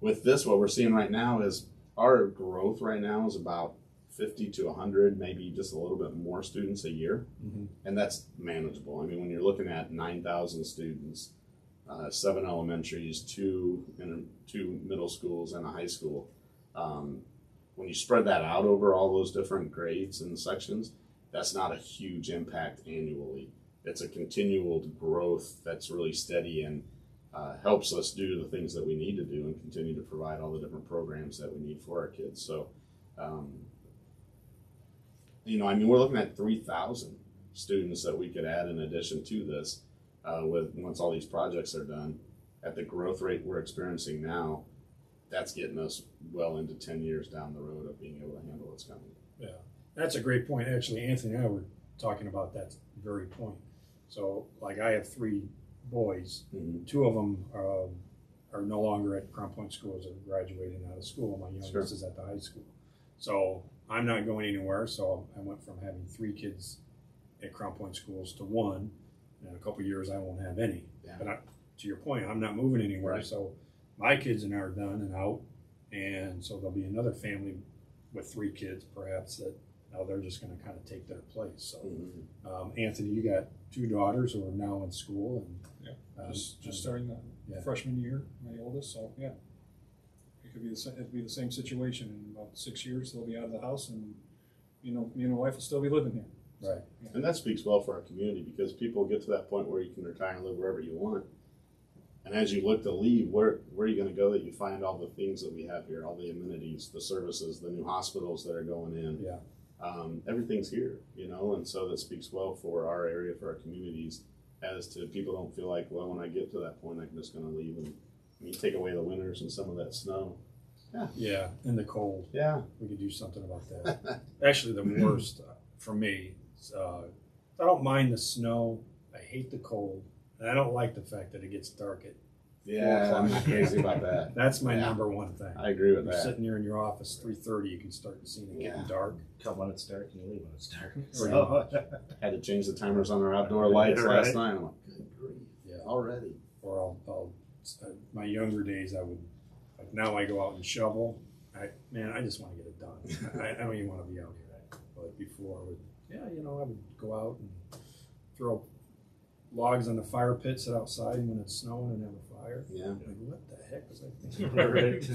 With this what we're seeing right now is our growth right now is about 50 to 100 maybe just a little bit more students a year.
Mhm.
and that's manageable. I mean when you're looking at 9000 students uh, seven elementaries two and two middle schools and a high school um, when you spread that out over all those different grades and sections that's not a huge impact annually. It's a continual growth that's really steady and uh, helps us do the things that we need to do and continue to provide all the different programs that we need for our kids. So, um, you know, I mean, we're looking at 3,000 students that we could add in addition to this uh, with once all these projects are done. At the growth rate we're experiencing now, that's getting us well into 10 years down the road of being able to handle what's coming.
Yeah, that's a great point. Actually, Anthony and I were talking about that very point. So, like, I have three boys.
Mhm.
Two of them um, are no longer at Crown Point schools. They're graduating out of school. My youngest
Sure.
is at the high school. So I'm not going anywhere. So I went from having three kids at Crown Point schools to one. In a couple of years, I won't have any.
Yeah.
But I, to your point, I'm not moving anywhere.
Right.
So my kids and I are done and out, and so there'll be another family with three kids, perhaps that now they're just going to kind of take their place. So
Mhm.
um, Anthony, you got two daughters who are now in school, and
Yeah.
um,
Just,
and-
just starting the
Yeah.
freshman year, my oldest, so, yeah. It could be the, sa- it'd be the same situation, in about six years, they'll be out of the house and, you know, me and my wife will still be living here.
Right.
And that speaks well for our community because people get to that point where you can retire and live wherever you want. And as you look to leave, where where are you going to go that you find all the things that we have here, all the amenities, the services, the new hospitals that are going in?
Yeah.
Um, everything's here, you know, and so that speaks well for our area, for our communities, as to people don't feel like, well, when I get to that point, I'm just going to leave and I mean, take away the winters and some of that snow.
Yeah. Yeah, in the cold,
Yeah.
we could do something about that. Actually, the worst uh, for me, is, uh, I don't mind the snow. I hate the cold, and I don't like the fact that it gets dark. At
yeah, I'm not crazy about that.
that's my
Yeah.
number one thing.
I agree with
You're
that.
sitting here in your office, three thirty, you can start seeing it getting dark.
Come when it's dark and you leave when it's dark.
Pretty
So,
Had to change the timers on our outdoor lights last
Right.
night. I'm like, good grief,
Yeah.
already.
or I'll, I'll uh, my younger days I would like now I go out and shovel. I man, I just want to get it done. I, I don't even want to be out here. But before I would, yeah, you know, I would go out and throw logs on the fire pit, sit outside when it's snowing and have a fire.
Yeah.
Like what the heck was I thinking?
Right.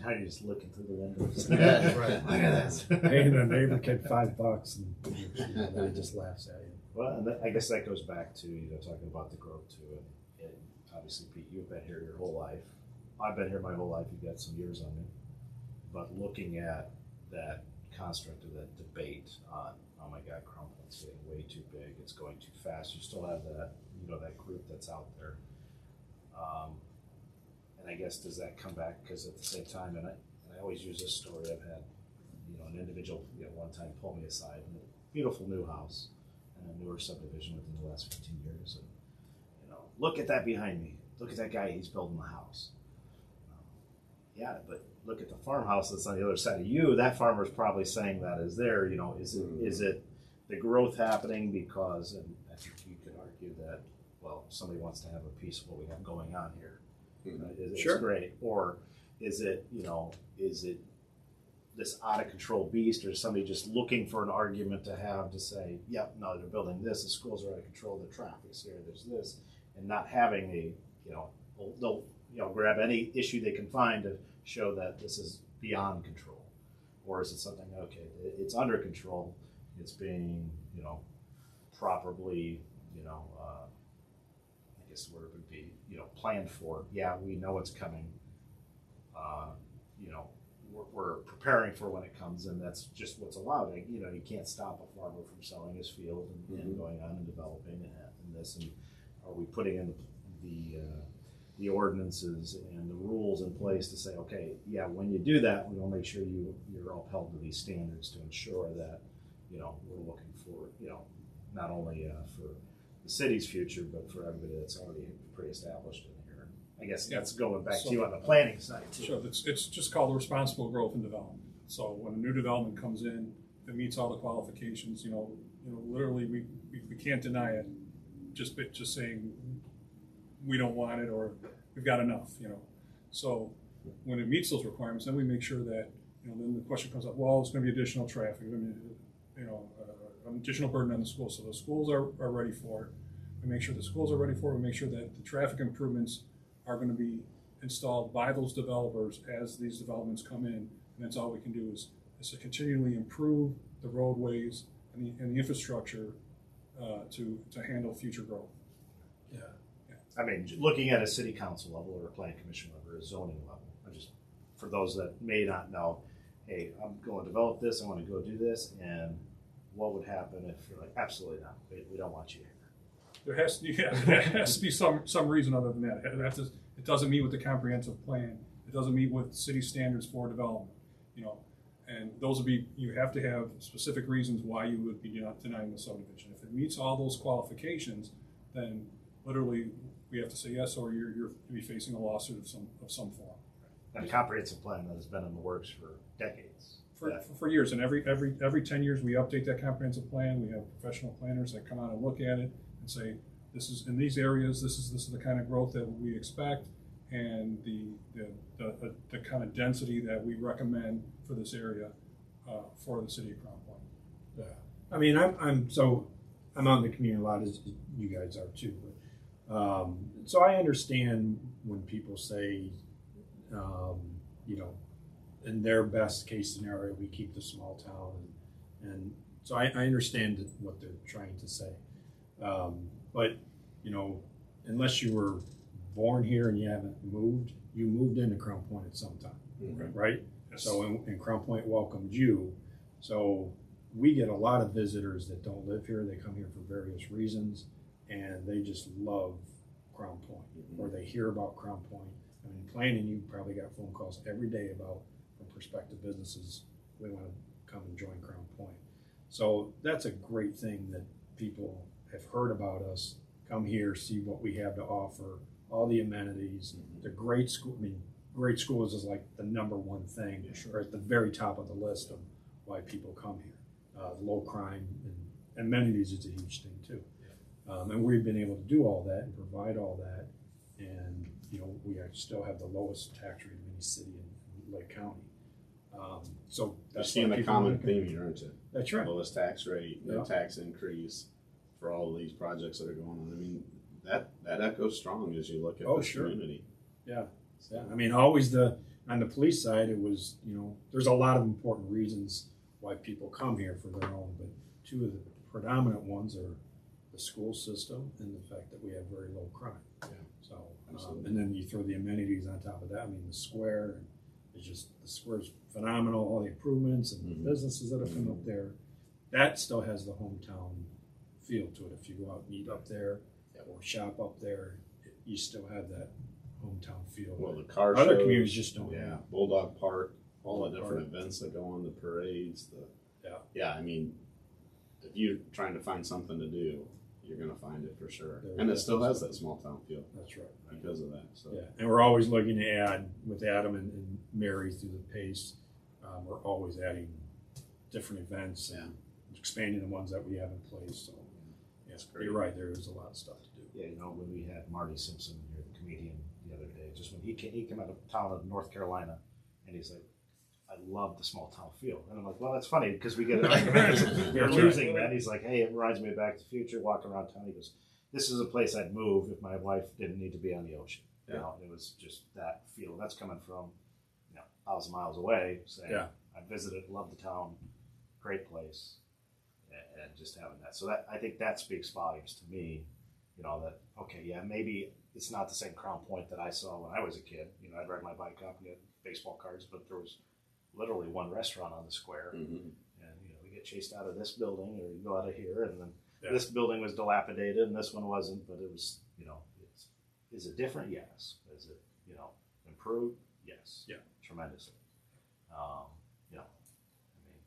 Now you're just looking through the windows.
Yeah.
Right.
Look at this.
hey, and the neighbor get five bucks and you then he just laughs at you.
Well, and that, I guess that goes back to you know talking about the growth too, and, and obviously Pete, you've been here your whole life. I've been here my whole life. You've got some years on me, but looking at that construct of that debate on, oh my God, Crown Point's getting way too big. It's going too fast. You still have that, you know, that group that's out there. Um, and I guess does that come back because at the same time, and I, and I always use this story. I've had, you know, an individual you know, one time pull me aside in a beautiful new house and a newer subdivision within the last 15 years. And, you know, look at that behind me. Look at that guy. He's building the house. Um, yeah, but look at the farmhouse that's on the other side of you. That farmer's probably saying that is there. You know, is it
Mhm.
is it the growth happening because, and I think you could argue that, well, somebody wants to have a piece of what we have going on here.
Mhm.
Uh, It's
Sure.
great. Or is it, you know, is it this out of control beast or somebody just looking for an argument to have to say, yep, no, they're building this, the schools are out of control, the traffic's here, there's this, and not having a, you know, they'll, they'll you know, grab any issue they can find to show that this is beyond control. Or is it something, okay, it's under control, it's being, you know, properly, you know, uh, I guess the word would be, you know, planned for. Yeah, we know it's coming. Uh, you know, we're, we're preparing for when it comes, and that's just what's allowed. You know, you can't stop a farmer from selling his field and, and
Mhm.
going on and developing and, and this. And are we putting in the, the uh, the ordinances and the rules in place to say, okay, yeah, when you do that, we will make sure you you're upheld to these standards to ensure that you know we're looking for you know not only uh, for the city's future but for everybody that's already pre-established in here. I guess that's going back to you on the planning side too.
So it's, it's just called responsible growth and development. So when a new development comes in, it meets all the qualifications, you know, you know, literally, we, we, we can't deny it. Just, just saying, we don't want it, or we've got enough, you know. So when it meets those requirements, then we make sure that, you know, then the question comes up, well, it's gonna be additional traffic, you know, uh, additional burden on the schools. So the schools are, are ready for it. We make sure the schools are ready for it, we make sure that the traffic improvements are gonna be installed by those developers as these developments come in. And that's all we can do is, is to continually improve the roadways and the, and the infrastructure uh, to, to handle future growth.
Yeah. yeah.
I mean, looking at a city council level or a planning commission level or a zoning level, I just, for those that may not know, hey, I'm going to develop this, I want to go do this, and what would happen if you're like, absolutely not, we, we don't want you here.
There has to, yeah, there has to be some, some reason other than that. It to, it doesn't meet with the comprehensive plan. It doesn't meet with city standards for development, you know. And those would be, you have to have specific reasons why you would be not denying the subdivision. If it meets all those qualifications, then literally we have to say yes, or you're, you're to be facing a lawsuit of some, of some form.
And a comprehensive plan that has been in the works for decades.
For,
Yeah.
for years, and every, every, every ten years, we update that comprehensive plan, we have professional planners that come out and look at it say, this is, in these areas, this is, this is the kind of growth that we expect, and the, the, the, the kind of density that we recommend for this area, uh, for the city of Crown Point.
Yeah. I mean, I'm, I'm so I'm on the community a lot as you guys are too. Um, so I understand when people say, um, you know, in their best case scenario, we keep the small town, and, and so I, I understand what they're trying to say. Um, but you know, unless you were born here and you haven't moved, you moved into Crown Point at some time,
Mhm.
right? So, and, and Crown Point welcomed you. So, we get a lot of visitors that don't live here. They come here for various reasons, and they just love Crown Point, or they hear about Crown Point. I mean, planning, you probably got phone calls every day about from prospective businesses. We want to come and join Crown Point. So that's a great thing that people have heard about us. Come here, see what we have to offer, all the amenities, the great school. I mean, great schools is like the number one thing,
Yeah, sure.
or at the very top of the list of why people come here. Uh, low crime and amenities is a huge thing too. Um, and we've been able to do all that and provide all that. And, you know, we are- still have the lowest tax rate of any city in Lake County. Um, so
You're
that's
seeing the common theme here, aren't you?
That's right.
Lowest tax rate, no
Yeah.
tax increase for all of these projects that are going on. I mean, that, that echoes strong as you look at
Oh,
this
sure.
community.
Yeah, yeah. I mean, always the on the police side, it was you know there's a lot of important reasons why people come here for their own, but two of the predominant ones are the school system and the fact that we have very low crime.
Yeah.
So um, and then you throw the amenities on top of that. I mean, the square is just the square's phenomenal. All the improvements and
Mhm.
the businesses that have come up there, that still has the hometown feel to it. If you go out and eat up there or shop up there, it, you still have that hometown feel.
Well, the car
Other
shows,
communities just don't.
Yeah, Bulldog Park, all the different events that go on, the parades, the
Yeah.
yeah. I mean, if you're trying to find something to do, you're gonna find it for sure,
There
and it still has that small town feel
That's right.
because of that. So
Yeah, and we're always looking to add with Adam and, and Mary through the pace. Um, we're always adding different events and expanding the ones that we have in place. So, yeah,
That's great.
you're right. There is a lot of stuff to do.
Yeah, you know, when we had Marty Simpson here, the comedian, the other day, just when he came, he came out of town of North Carolina, and he's like, I love the small town feel. And I'm like, well, that's funny because we get argument. You're losing that. He's like, hey, it reminds me of Back to the Future, walking around town. He goes, this is a place I'd move if my wife didn't need to be on the ocean. You
Yeah.
know, it was just that feel. That's coming from, you know, thousand miles away saying,
Yeah.
I visited, love the town, great place, and, and just having that. So that I think that speaks volumes to me. You know that okay, yeah, maybe it's not the same Crown Point that I saw when I was a kid. You know, I'd ride my bike up and get baseball cards, but there was literally one restaurant on the square,
mhm.
and you know, we get chased out of this building or you go out of here, and then
Yeah.
this building was dilapidated and this one wasn't, but it was you know, it's is it different? Yes. Is it you know improved? Yes.
Yeah.
Tremendously. Um, you know, I mean,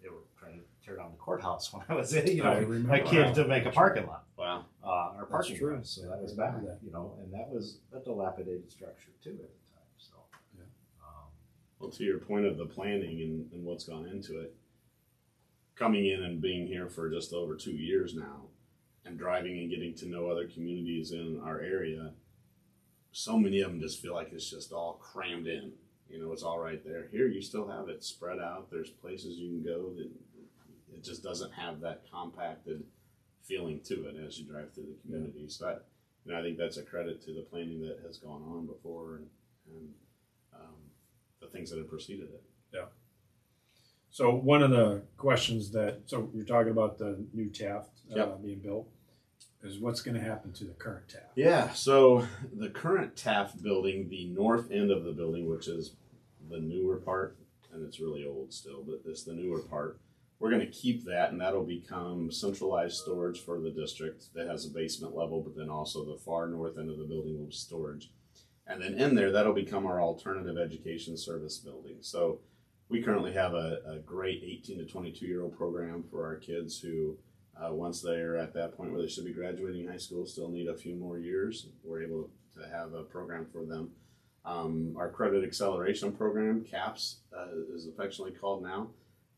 they were trying to tear down the courthouse when I was in, you know,
I
my kid
that.
to make a parking lot,
Wow.
uh, our parking
true.
lot. So that was
I
back,
remember that.
you know, and that was a dilapidated structure too at the time. So,
Yeah.
um,
Well, to your point of the planning and, and what's gone into it, coming in and being here for just over two years now, and driving and getting to know other communities in our area, so many of them just feel like it's just all crammed in. You know, it's all right there. Here, you still have it spread out. There's places you can go that it just doesn't have that compacted feeling to it as you drive through the community. So, I, you know, I think that's a credit to the planning that has gone on before and, and um, the things that have preceded it. Yeah.
So one of the questions that, so you're talking about the new Taft uh,
Yep.
being built, is what's going to happen to the current Taft?
Yeah, so the current Taft building, the north end of the building, which is the newer part, and it's really old still, but it's the newer part. We're going to keep that, and that'll become centralized storage for the district that has a basement level, but then also the far north end of the building will be storage. And then in there, that'll become our alternative education service building. So we currently have a, a great 18 to 22 year old program for our kids who uh, once they're at that point where they should be graduating high school, still need a few more years. We're able to have a program for them. Um, our credit acceleration program, CAPS, uh, is affectionately called now,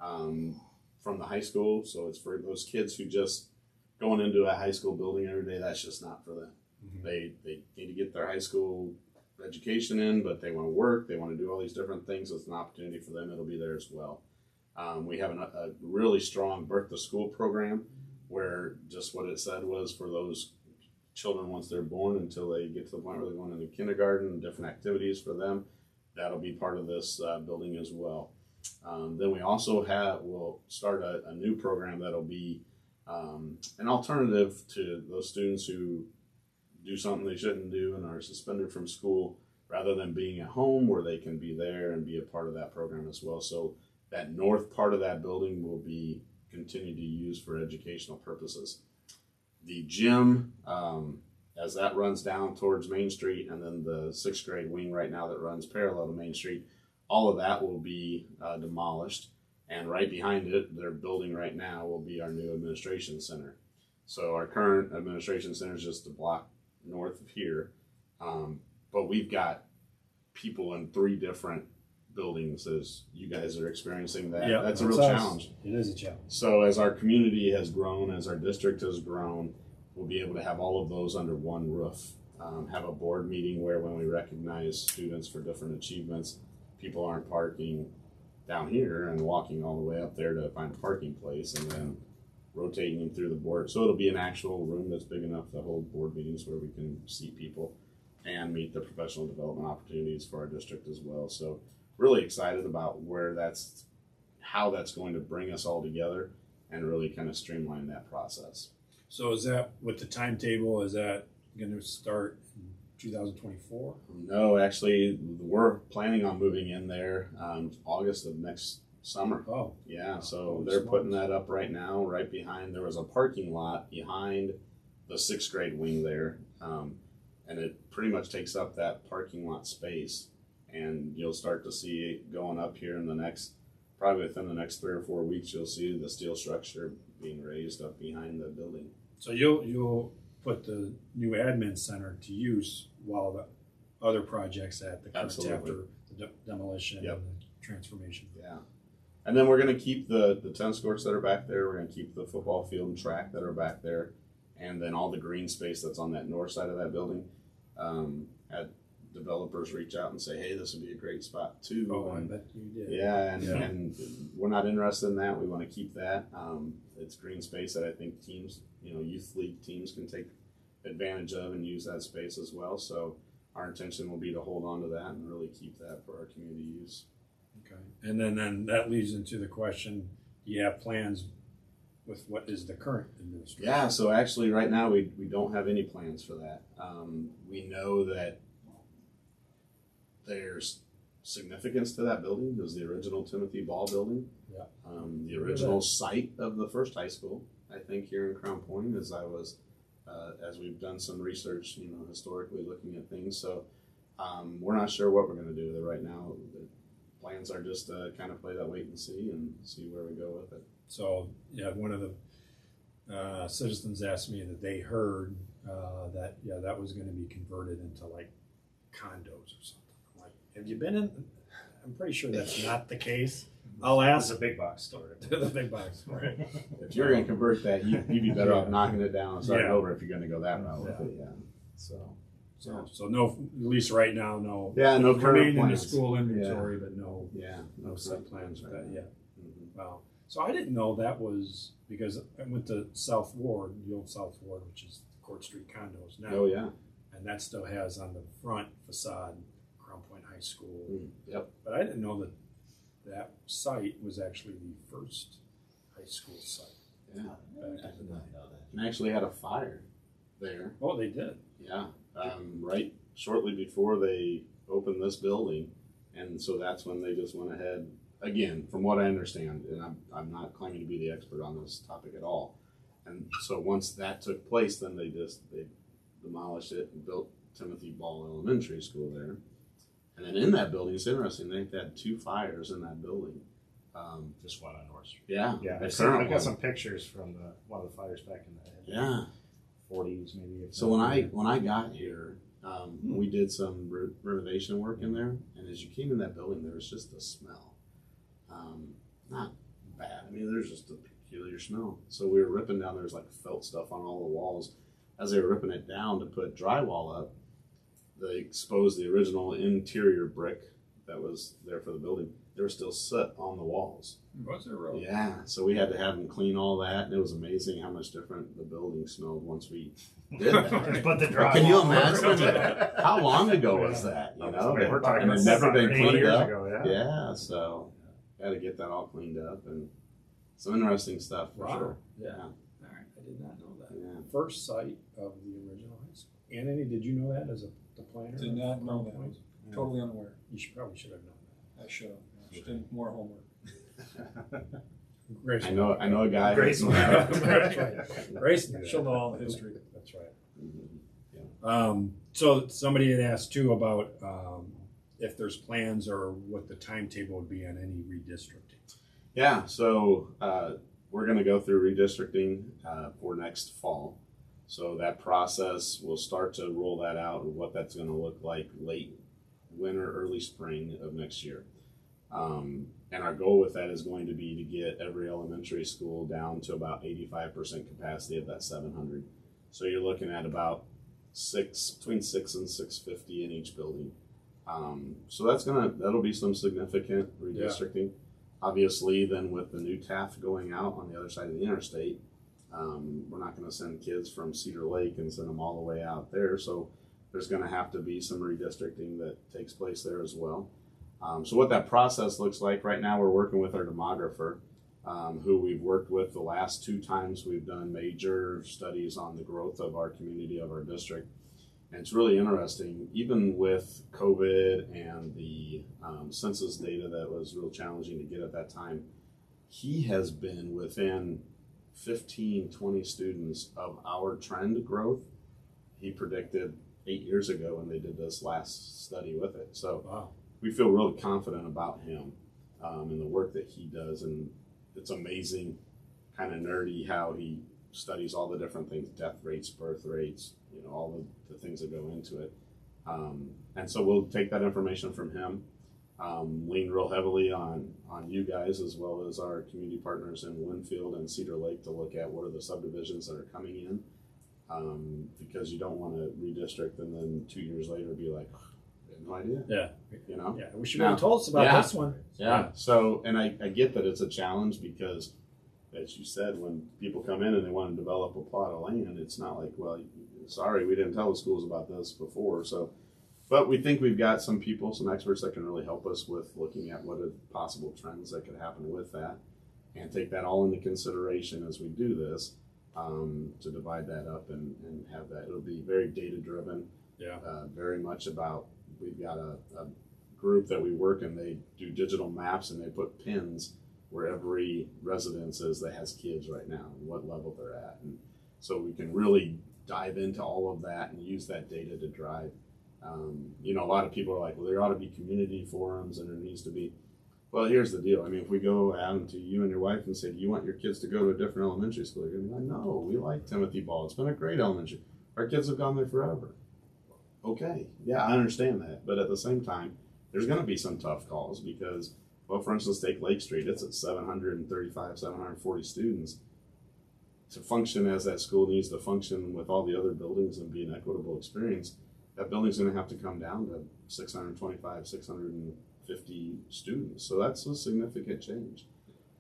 um, from the high school. So it's for those kids who just going into a high school building every day. That's just not for them.
Mhm.
They they need to get their high school education in, but they want to work. They want to do all these different things. It's an opportunity for them. It'll be there as well. Um, we have an, a really strong birth to school program where just what it said was for those children once they're born until they get to the point where they're going into kindergarten and different activities for them. That'll be part of this uh, building as well. Um, then we also have we'll start a, a new program that'll be um, an alternative to those students who do something they shouldn't do and are suspended from school, rather than being at home where they can be there and be a part of that program as well. So that north part of that building will be continued to use for educational purposes. The gym, um, as that runs down towards Main Street, and then the sixth grade wing right now that runs parallel to Main Street, all of that will be uh, demolished. And right behind it, they're building right now, will be our new administration center. So our current administration center is just a block north of here, um, but we've got people in three different buildings as you guys are experiencing that.
Yeah,
that's a real
us.
challenge.
It is a challenge.
So as our community has grown, as our district has grown, we'll be able to have all of those under one roof. Um, have a board meeting where when we recognize students for different achievements, people aren't parking down here and walking all the way up there to find a parking place and then rotating them through the board. So it'll be an actual room that's big enough to hold board meetings where we can see people and meet the professional development opportunities for our district as well. So really excited about where that's how that's going to bring us all together and really kind of streamline that process.
So is that with the timetable? Is that going to start 2024?
No, actually, we're planning on moving in there um, August of next summer.
Oh,
Yeah, so
Holy
they're
smokes.
putting that up right now, right behind. There was a parking lot behind the sixth grade wing there, um, and it pretty much takes up that parking lot space. And you'll start to see it going up here in the next, probably within the next three or four weeks. You'll see the steel structure being raised up behind the building.
so you'll you'll put the new admin center to use while the other projects at the current
Absolutely.
after the de- demolition
Yep.
and the transformation.
Yeah. And then we're going to keep the, the tennis courts that are back there. We're going to keep the football field and track that are back there. And then all the green space that's on that north side of that building. Um, had developers reach out and say, hey, this would be a great spot too.
Oh, I
And-
bet you did.
yeah, and,
Yeah.
and we're not interested in that. We want to keep that. Um, it's green space that I think teams, you know, youth league teams can take advantage of and use that space as well. So our intention will be to hold on to that and really keep that for our community use.
Okay. And then, then that leads into the question: Do you have plans with what is the current administration?
Yeah, so actually, right now we, we don't have any plans for that. Um, we know that there's significance to that building. It was the original Timothy Ball building.
Yeah.
Um, the original site of the first high school, I think, here in Crown Point, as I was uh, as we've done some research, you know, historically looking at things. So um, we're not sure what we're going to do with it right now. The plans are just to kind of play that wait and see and see where we go with it.
So, yeah, one of the uh, citizens asked me that they heard uh, that, yeah, that was going to be converted into like condos or something. I'm like, have you been in? I'm pretty sure that's not the case. I'll ask
a big box store.
the big box. Right.
If you're going to convert that, you, you'd be better off knocking it down and starting
Yeah.
over if you're going to go that route with it. Yeah. So.
So, so no, at least right now, no.
Yeah, no current
remain in the school inventory, but no,
Yeah.
no set plans with that yet.
Mhm.
Wow. So I didn't know that was because I went to South Ward, the old South Ward, which is Court Street condos now,
Oh yeah.
and that still has on the front facade Crown Point High School.
Mm, Yep.
But I didn't know that that site was actually the first high school site.
Yeah.
back in the day.
And actually had a fire there.
Oh, they did.
Yeah, um, right shortly before they opened this building, and so that's when they just went ahead. Again, from what I understand, and I'm I'm not claiming to be the expert on this topic at all. And so once that took place, then they just they demolished it and built Timothy Ball Elementary School there. And then in that building, it's interesting. They've had two fires in that building. Um,
Just one on North Street.
yeah,
Yeah, I've, seen, I've got some pictures from the, one of the fires back in the
Yeah.
40s, maybe.
So when I when I got here, um, we did some re- renovation work in there, and as you came in that building, there was just a smell. Um, not bad. I mean, there's just a peculiar smell. So we were ripping down. There's like felt stuff on all the walls. As they were ripping it down to put drywall up, they exposed the original interior brick that was there for the building. There was still soot on the walls.
Was it really?
Yeah, so we had to have them clean all that, and it was amazing how much different the building smelled once we did that.
Just put the
But Can you
drywall over.
imagine how long ago was that? You know,
We're talking
and
about
never been cleaned
years
up.
ago, yeah.
Yeah, so had to get that all cleaned up and some interesting stuff for
Wow.
sure.
Yeah.
Yeah.
All right. I did not know that.
Yeah.
First site of the original high school. Anthony, did you know that as a the planner?
Did not know that.
Crown
Totally unaware.
You should probably should have known
I should have. I should have more homework.
that. Grayson.
I know, I know a guy.
Grace.
That's right. Grayson.
She'll know all the history.
That's right. Um, so somebody had asked too about um, if there's plans or what the timetable would be on any redistricting.
Yeah, so uh, we're going to go through redistricting uh, for next fall. So that process, we'll start to roll that out and what that's going to look like late winter, early spring of next year. Um, and our goal with that is going to be to get every elementary school down to about 85% capacity of that 700. So you're looking at about six, between six and 650 in each building. Um, so that's gonna that'll be some significant redistricting obviously then with the new Taft going out on the other side of the interstate um, we're not going to send kids from cedar lake and send them all the way out there so there's going to have to be some redistricting that takes place there as well. Um, so what that process looks like right now we're working with our demographer um, who we've worked with the last two times we've done major studies on the growth of our community of our district. And it's really interesting, even with COVID and the um, census data that was real challenging to get at that time, he has been within 15, 20 students of our trend growth. He predicted eight years ago when they did this last study with it. So
Wow.
we feel really confident about him um, and the work that he does. And it's amazing, kind of nerdy, how he studies all the different things death rates, birth rates, you know, all the, the things that go into it. Um, and so we'll take that information from him, um, lean real heavily on, on you guys as well as our community partners in Winfield and Cedar Lake to look at what are the subdivisions that are coming in. Um, because you don't want to redistrict and then two years later be like, no idea,
Yeah.
you know?
Yeah. We should have told us about
Yeah.
this one.
Yeah. So, and I, I get that it's a challenge because, as you said, when people come in and they want to develop a plot of land, it's not like, well, sorry, we didn't tell the schools about this before. So, but we think we've got some people, some experts that can really help us with looking at what are possible trends that could happen with that and take that all into consideration as we do this um, to divide that up and, and have that. It'll be very data driven
Yeah.
uh, very much about we've got a, a group that we work and they do digital maps and they put pins where every residence is that has kids right now and what level they're at and so we can really dive into all of that and use that data to drive. Um, you know, a lot of people are like, well, there ought to be community forums and there needs to be. Well, here's the deal. I mean, if we go out to you and your wife and say, do you want your kids to go to a different elementary school? You're going to be like, no, we like Timothy Ball. It's been a great elementary. Our kids have gone there forever. Okay, yeah, I understand that. But at the same time, there's going to be some tough calls because, well, for instance, take Lake Street. It's at 735, 740 students to function as that school needs to function with all the other buildings and be an equitable experience, that building's going to have to come down to 625, 650 students. So that's a significant change.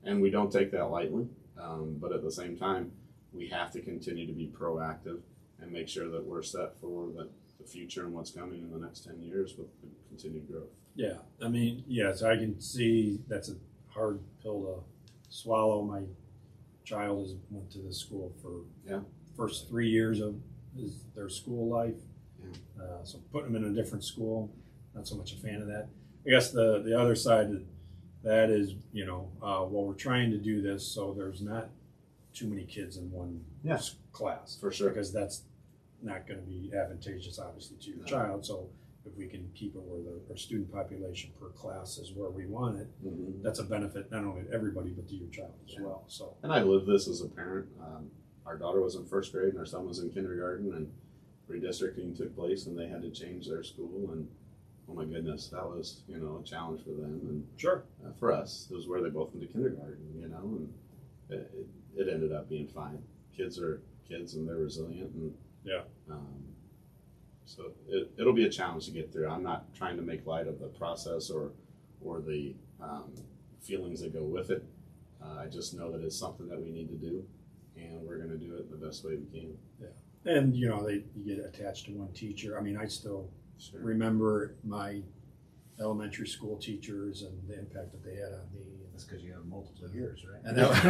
And we don't take that lightly. Um, but at the same time, we have to continue to be proactive and make sure that we're set for the, the future and what's coming in the next 10 years with continued growth.
Yeah, I mean, yes, I can see that's a hard pill to swallow. My child has went to this school for
Yeah.
first three years of his, their school life. Uh, so putting them in a different school, not so much a fan of that. I guess the the other side of that is, you know, uh, while we're trying to do this, so there's not too many kids in one
Yeah.
class
For sure.
because that's not going to be advantageous, obviously, to your
No.
child. So if we can keep it where the, our student population per class is where we want it,
Mhm.
that's a benefit not only to everybody but to your child as
Yeah.
well. So
And I lived this as a parent. Um, our daughter was in first grade and our son was in kindergarten, and redistricting took place, and they had to change their school. And oh my goodness, that was you know a challenge for them and
sure,
uh, for us. It was where they both went to kindergarten, you know, and it, it, ended up being fine. Kids are kids, and they're resilient, and
Yeah.
Um, so it, it'll be a challenge to get through. I'm not trying to make light of the process or or the um, feelings that go with it. Uh, I just know that it's something that we need to do, and we're going to do it the best way we can.
And you know they you get attached to one teacher. I mean, I still
Sure.
remember my elementary school teachers and the impact that they had on me.
That's because you have multiple years, right?
And that,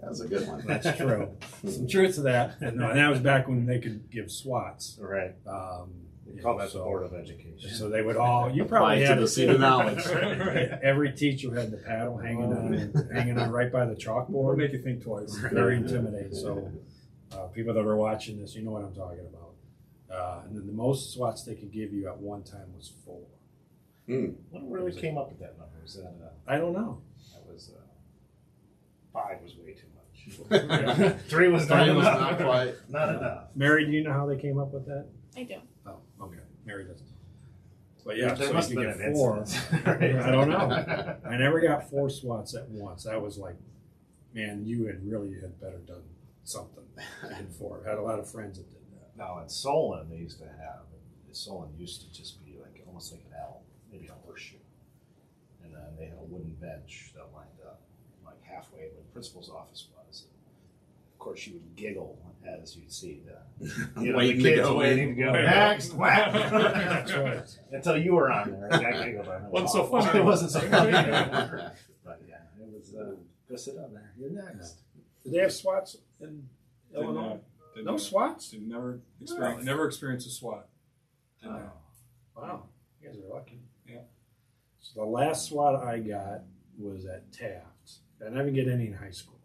That was a good one.
That's true. Some truth to that. And, no, and that was back when they could give SWATs.
right.
Um, you
call
know,
that the
so,
Board of Education.
so they would all. You probably
to
had
the seat
too.
of knowledge.
Every teacher had the paddle hanging on, hanging on right by the chalkboard.
make you think twice.
Very intimidating. So, uh, people that are watching this, you know what I'm talking about. Uh, and then the most SWATs they could give you at one time was four.
What really came up with that number? Was that uh,
I don't know.
that was uh, five was way too much. Three was not
Three was
enough.
not quite.
Not enough.
Mary, do you know how they came up with that?
I do.
Oh, okay. Mary doesn't. But yeah,
there
so
must
you
have been
get four.
Right.
I don't know. I never got four SWATs at once. That was like, man, you had really had better done something to get. I had a lot of friends that did that.
Now in Solon, they used to have Solon used to just be like almost like an L, maybe a horseshoe, and then they had a wooden bench that lined up like halfway where the principal's office was. Of course, you would giggle as you'd see the you know,
waiting
the
to
kids
go
waiting
in.
to go next. whack.
That's.
Until you were on there, and that giggled on it.
Wasn't so funny.
It wasn't so funny. but yeah, it was. Uh, go sit on there. You're next.
Did they have SWATs in
Did
Illinois?
not- did
No
not-
SWATs?
Did never experience,
Really?
never experienced a SWAT. Did
Oh.
not.
Wow, you guys are lucky.
Yeah.
So the last SWAT I got was at Taft. I didn't get any in high school.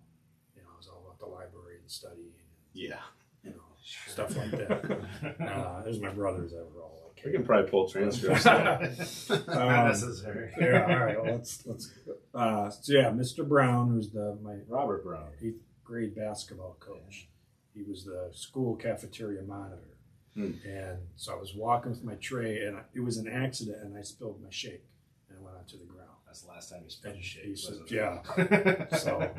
You know, it was all about the library and studying,
Yeah,
you know, stuff like that. Uh, there's my brothers that were all like,
we can probably pull transcripts.
Not
Um,
necessary.
yeah, all right. Well, let's let's. Uh, so yeah, Mr. Brown, who's the my
Robert Brown.
eighth grade basketball coach. He was the school cafeteria monitor,
Hmm.
and so I was walking with my tray, and I, it was an accident, and I spilled my shake, and I went onto the ground.
That's the last time you spilled shake.
he said, yeah. So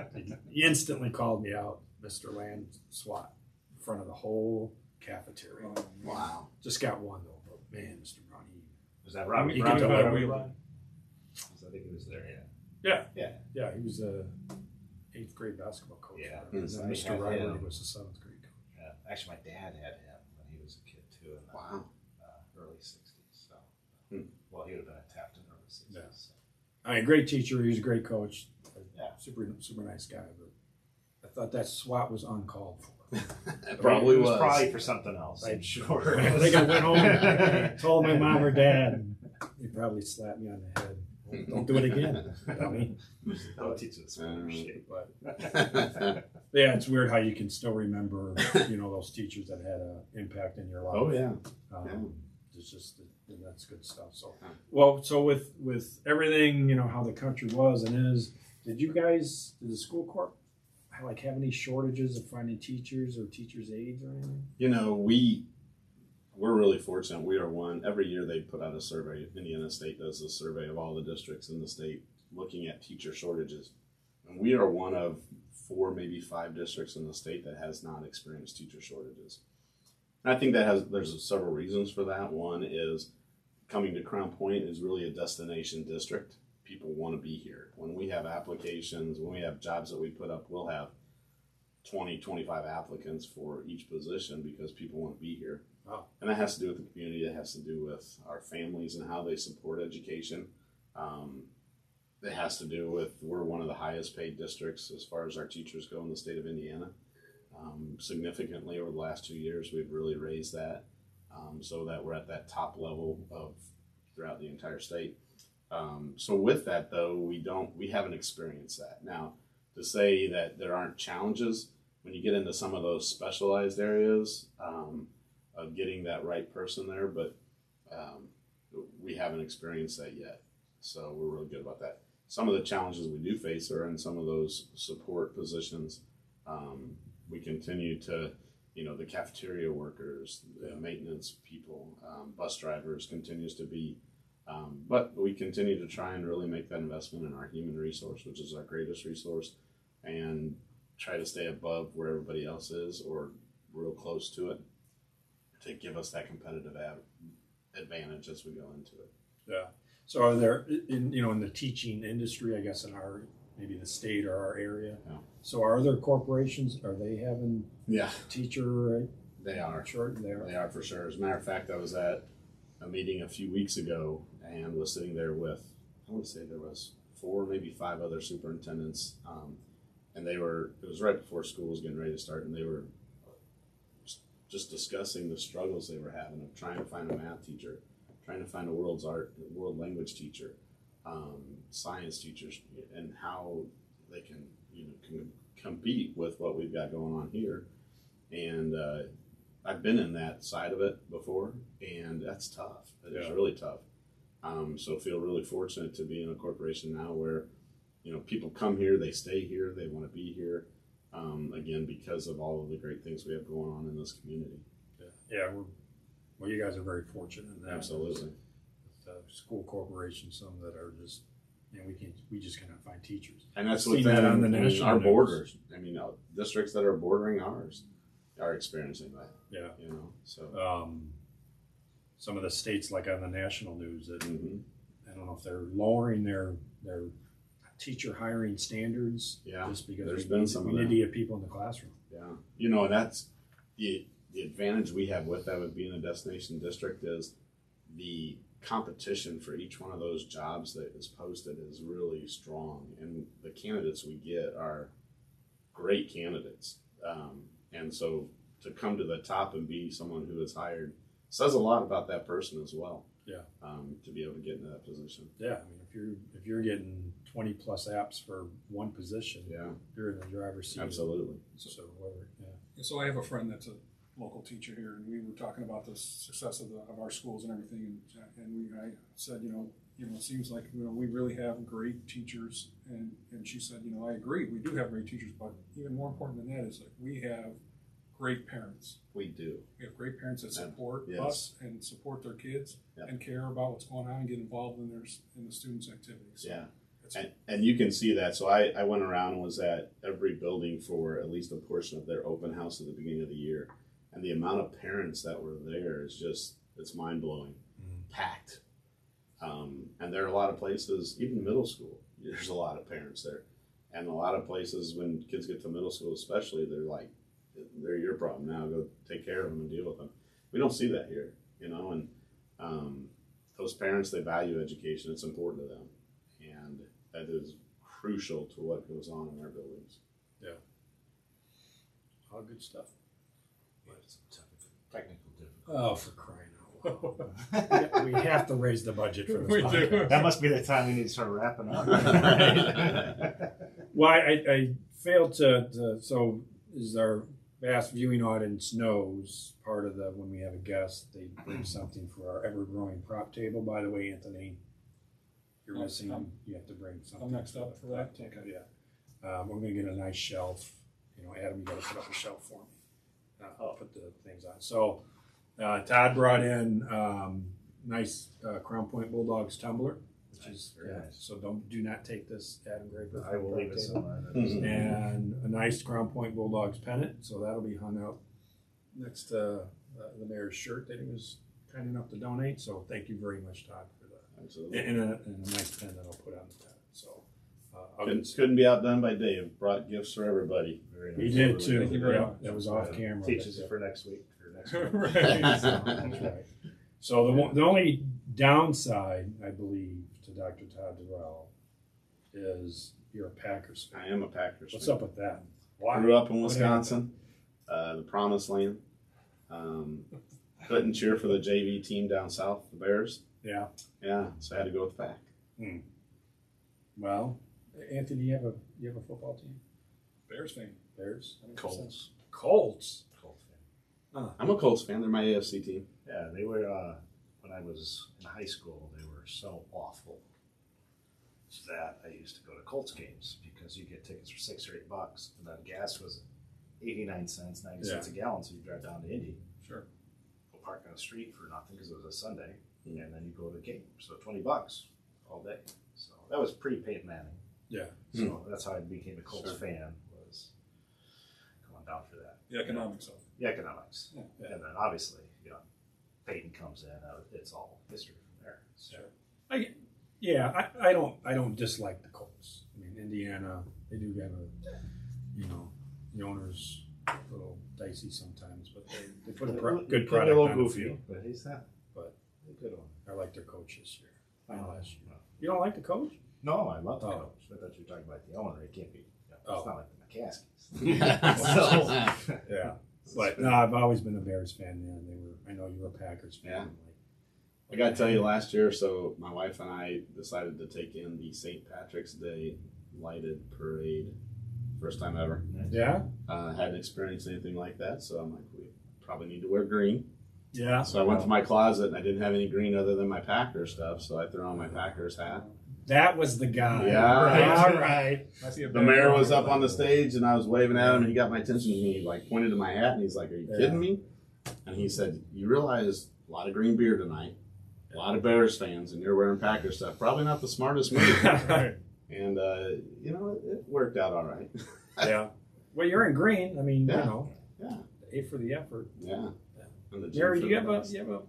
he instantly called me out, Mr. Land SWAT, in front of the whole cafeteria.
wow.
Just got one though, but man, Mr. Brown, he
was that Robert
He
Brown?
could
Robert
deliver.
I think he was there. Yeah.
Yeah.
Yeah.
Yeah, he was a eighth grade basketball coach.
Yeah.
And
So
then
I
Mr.
had
Riley
him.
was the seventh grade coach.
Yeah. Actually, my dad had him when he was a kid too, in the
Wow.
uh, early '60s. So,
Hmm.
well, he would have been a Taft in the early '60s.
Yeah.
So.
I mean, great teacher. He was a great coach.
Yeah.
Super, super nice guy. But I thought that SWAT was uncalled for.
it probably
it
was.
was. Probably for something else. I'm sure.
I think I went home and told my mom or dad. and They probably slapped me on the head. Don't do it again. dummy.
That'll teach us
Um,
shape.
But yeah, it's weird how you can still remember, you know, those teachers that had an impact in your life.
oh yeah.
Um, It's just and that's good stuff. So, well, so with with everything, you know, how the country was and is, did you guys, did the school corp, like have any shortages of finding teachers or teachers aides or anything?
You know, we we're really fortunate. We are one every year they put out a survey. Indiana State does a survey of all the districts in the state looking at teacher shortages. And we are one of four, maybe five districts in the state that has not experienced teacher shortages. And I think that has there's several reasons for that. One is coming to Crown Point is really a destination district. People want to be here. When we have applications, when we have jobs that we put up, we'll have 20, 25 applicants for each position because people want to be here.
Wow.
And that has to do with the community. It has to do with our families and how they support education. Um, it has to do with we're one of the highest paid districts as far as our teachers go in the state of Indiana. Um, significantly over the last two years, we've really raised that um, so that we're at that top level of throughout the entire state. Um, so with that though, we don't we haven't experienced that. Now to say that there aren't challenges when you get into some of those specialized areas um, of getting that right person there, but um, we haven't experienced that yet. So we're really good about that. Some of the challenges we do face are in some of those support positions. Um, we continue to, you know, the cafeteria workers, the maintenance people, um, bus drivers continues to be. Um, but we continue to try and really make that investment in our human resource, which is our greatest resource, and try to stay above where everybody else is or real close to it to give us that competitive ad- advantage as we go into it.
Yeah. So are there in you know in the teaching industry, I guess in our maybe the state or our area.
Yeah.
So are there corporations? Are they having
Yeah,
teacher
they are.
Sure, they are.
They are for sure. As a matter of fact, I was at a meeting a few weeks ago and was sitting there with, I want to say there was four, maybe five other superintendents. Um, and they were, it was right before school was getting ready to start, and they were just- discussing the struggles they were having of trying to find a math teacher, trying to find a world's art, world language teacher, um, science teachers, and how they can, you know, can compete with what we've got going on here. And, uh, I've been in that side of it before, and that's tough. It is
Yeah.
really tough. Um, so feel really fortunate to be in a corporation now where, you know, people come here, they stay here, they want to be here. Um, again, because of all of the great things we have going on in this community.
Yeah. Yeah. We're, well, you guys are very fortunate in that.
Absolutely.
With, uh, school corporations, some that are just, know, we can we just cannot find teachers.
And that's what
that on the national
our borders. I mean, uh, districts that are bordering ours are experiencing that.
Yeah.
You know, so.
Um, some of the states, like on the national news, that
mhm.
I don't know if they're lowering their their teacher hiring standards
Yeah,
just because
there's
we
been
need,
some
we
of
need to get people in the classroom.
Yeah, you know, and that's the the advantage we have with that with being a destination district is the competition for each one of those jobs that is posted is really strong, and the candidates we get are great candidates. Um, and so to come to the top and be someone who is hired says a lot about that person as well.
Yeah.
Um, to be able to get into that position.
Yeah, I mean, if you're if you're getting twenty plus apps for one position,
Yeah,
you're in the driver's seat.
absolutely.
So whatever, yeah.
So I have a friend that's a local teacher here, and we were talking about the success of, the, of our schools and everything, and, and we, I said, you know, you know, it seems like you know we really have great teachers, and and she said, you know, I agree, we do have great teachers, but even more important than that is that we have great parents.
We do.
We have great parents that support
Yes.
us and support their kids
Yeah.
and care about what's going on and get involved in their in the students' activities. So
Yeah. And, and you can see that. So I, I went around and was at every building for at least a portion of their open house at the beginning of the year. And the amount of parents that were there is just, it's mind blowing.
Mhm.
Packed. Um, and there are a lot of places, even middle school, there's a lot of parents there. And a lot of places, when kids get to middle school, especially, they're like, they're your problem now. Go take care of them and deal with them. We don't see that here, you know. And um, those parents, they value education. It's important to them, that is crucial to what goes on in our buildings. Yeah.
All good stuff.
But some technical, technical difficulties.
Oh, for crying out loud. we, got, we we have to raise the budget for this
We do.
That must be the time we need to start wrapping up.
Well, I, I failed to, to, so as our vast viewing audience knows, part of the, when we have a guest, they bring something for our ever-growing prop table. By the way, Anthony, you're
Oh,
missing,
I'm-
you have to bring something.
I'm next up for that.
Prop table, Yeah. Um, we're gonna get a nice shelf, you know, Adam, you gotta put up a shelf for me. Uh, I'll put the things on. So, uh, Todd brought in, um, nice, uh, Crown Point Bulldogs tumbler, which is,
Very
yeah,
nice.
so don't, do not take this, Adam Graper.
I will leave it somewhere.
Mhm.
And a nice Crown Point Bulldogs pennant, so that'll be hung up next to uh, the mayor's shirt that he was kind enough to donate. So thank you very much, Todd, for that.
Absolutely.
And a, and a nice pen that I'll put on the pennant. So uh, I'll
Couldn't,
get-
couldn't be outdone by Dave. Brought gifts for everybody.
Very
he did too.
Thank you very
Yeah,
much.
That was off camera.
Teaches it for next week. For next.
Right.
That's right. So the, one- the only downside, I believe, to Dr. Todd Terrill is you're a Packers fan.
I am a Packers
What's
fan.
up with that? Why?
Grew up in
What
Wisconsin, uh, the promised land. Um, couldn't cheer for the JV team down south, the Bears.
Yeah.
Yeah, so I had to go with the Pack.
Well, Anthony, you have a you have a football team?
Bears fan.
Bears.
Colts.
Colts.
Colts fan.
I'm a Colts fan. They're my AFC team.
Yeah, they were. Uh, when I was in high school, they were so awful that I used to go to Colts games because you get tickets for six or eight bucks, and then gas was eighty nine cents, ninety cents a gallon. So you drive down to Indy,
Sure.
go park on the street for nothing because it was a Sunday. And then you go to the game. So twenty bucks all day. So that was pre Peyton Manning.
Yeah.
So that's how I became a Colts
Sure.
fan was going down for that.
The economics of it.
The economics,
Yeah.
and then obviously, you know, Peyton comes in. Uh, it's all history from there. So.
I yeah, I, I don't I don't dislike the Colts. I mean, Indiana, they do have a, you know, the owners a little dicey sometimes, but they, they put a pro- good
Could be
product
a little
on the
goofy,
field.
but he's not.
But-
a good one.
I like their coach this year. Not
Oh,
last year.
no.
You don't like the coach?
No, I love the
Oh.
coach. I thought you were talking about the owner. It can't be. You know,
Oh.
It's not like the McCaskeys. so,
Yeah. But no, I've always been a Bears fan. Man, they were. I know you were a Packers fan.
Yeah.
Like,
I got to tell you, last year, so my wife and I decided to take in the St. Patrick's Day lighted parade. First time ever.
Yeah.
Uh, hadn't experienced anything like that, so I'm like, we probably need to wear green.
Yeah.
So I went to my closet and I didn't have any green other than my Packers stuff, so I threw on my Packers hat.
That was the guy.
Yeah.
All right.
I see a
The mayor was up on the stage and I was waving at him and he got my attention and he like pointed to my hat and he's like, Are you
Yeah.
kidding me? And he said, You realize a lot of green beer tonight, a lot of Bears fans, and you're wearing Packers stuff. Probably not the smartest move.
Right.
and uh, you know, it, it worked out all right.
yeah. Well, you're in green. I mean,
Yeah.
you know,
Yeah.
A for the effort.
Yeah. And the
Jerry, do you have a you have a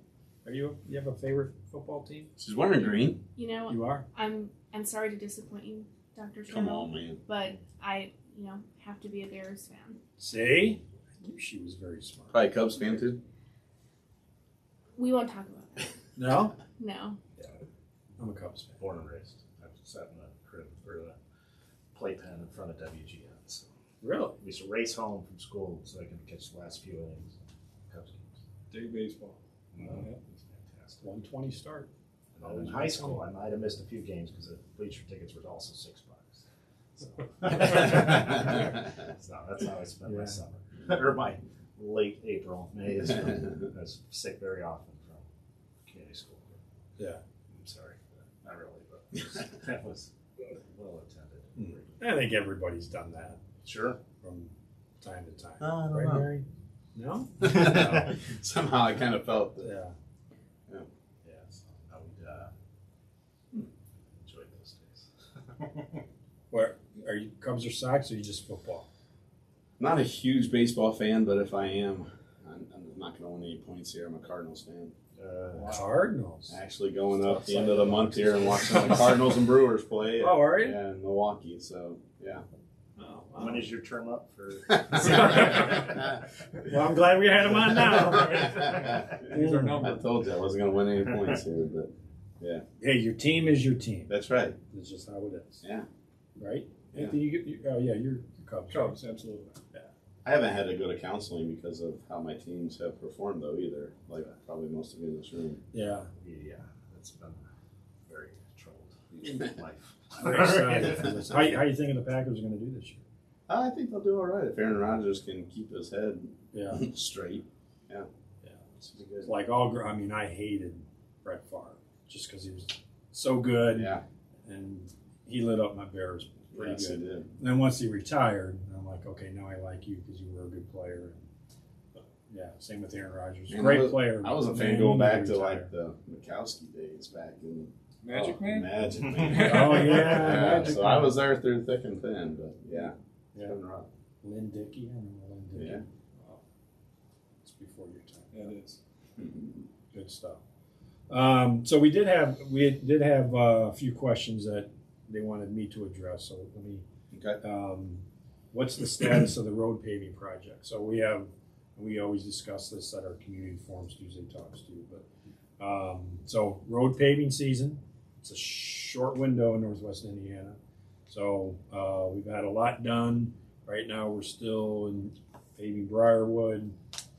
are you you have a favorite football team?
She's wearing green.
You know,
You are.
I'm I'm sorry to disappoint you, Dr.
Come on, man.
but I, you know, have to be a Bears fan.
See, I knew she was very smart.
Probably Cubs fan too.
We won't talk about that.
No,
No.
I'm a Cubs fan.
born and raised. I've sat in the crib for the playpen in front of WGN. So
Really?
we used to race home from school so I could catch the last few innings. Of Cubs games.
Day baseball. Mm-hmm.
It was fantastic.
120 start.
And then in high school, I might have missed a few games because the bleacher tickets were also six bucks. So, so that's how I spent
Yeah.
my summer or my late April, May. Is from, I was sick very often from community school.
Yeah.
I'm sorry, not really, but that was well attended. Hmm.
I think everybody's done that
Sure.
from time to time.
Oh, I don't
right,
know.
Mary? No.
Somehow I kind of felt that.
Yeah.
Yeah, so I would uh, enjoy those days.
Where are you? Cubs or Sox, or you just football?
I'm Not a huge baseball fan, but if I am, I'm, I'm not going to win any points here. I'm a Cardinals fan.
Uh,
Cardinals.
Actually, going up the end of the month here and watching the Cardinals and Brewers play.
Oh, are you?
Yeah, in Milwaukee. So yeah.
When is your term up for?
Well, I'm glad we had him on now.
These are
I
numbers.
told you I wasn't going to win any points here, but yeah,
Hey, your team is your team.
that's right.
That's just how it is.
Yeah.
Right?
Yeah.
Anthony, you, you, oh yeah, you're Cubs. right?
Cubs, absolutely.
I I haven't had to go to counseling because of how my teams have performed though either. Like probably most of you in this room.
Yeah.
Yeah, it's been very troubled life.
Very excited for this. How, how you thinking the Packers are going to do this year?
I think they'll do all right if Aaron Rodgers can keep his head
Yeah.
straight.
Yeah.
It's be good.
Like all. I mean, I hated Brett Favre just because he was so good,
Yeah,
and he lit up my Bears pretty
yes,
good.
he did.
And then once he retired, I'm like, okay, now I like you because you were a good player. And, yeah, same with Aaron Rodgers.
Man,
Great
I was-
player.
I was a fan going back to like the Majkowski days back in
Magic
oh,
Man?
Magic Man.
Oh, yeah,
yeah.
Magic
So
Man.
I was there through thick and thin, but yeah, it's
Yeah.
been rough.
Lynn Dickey. I remember Lynn Dickey.
Yeah.
Wow. It's before your time.
Yeah, it is.
Good stuff. Um, so we did have we did have uh, a few questions that they wanted me to address. So let me.
Okay.
Um, what's the status of the road paving project? So we have we always discuss this at our community forums Tuesday talks too. But um, so road paving season. It's a short window in Northwest Indiana. So uh, we've had a lot done. Right now we're still in paving Briarwood.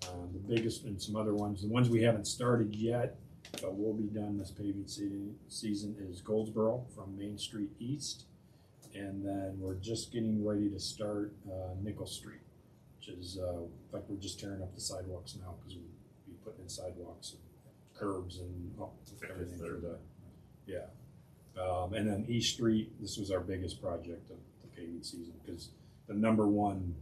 Um, the biggest and some other ones. The ones we haven't started yet, but will be done this paving season, season is Goldsboro from Main Street East. And then we're just getting ready to start uh, Nickel Street, which is, uh, fact, we're just tearing up the sidewalks now because we'll be putting in sidewalks and curbs and oh, everything for the, yeah. Um, and then East Street, this was our biggest project of the paving season because the number one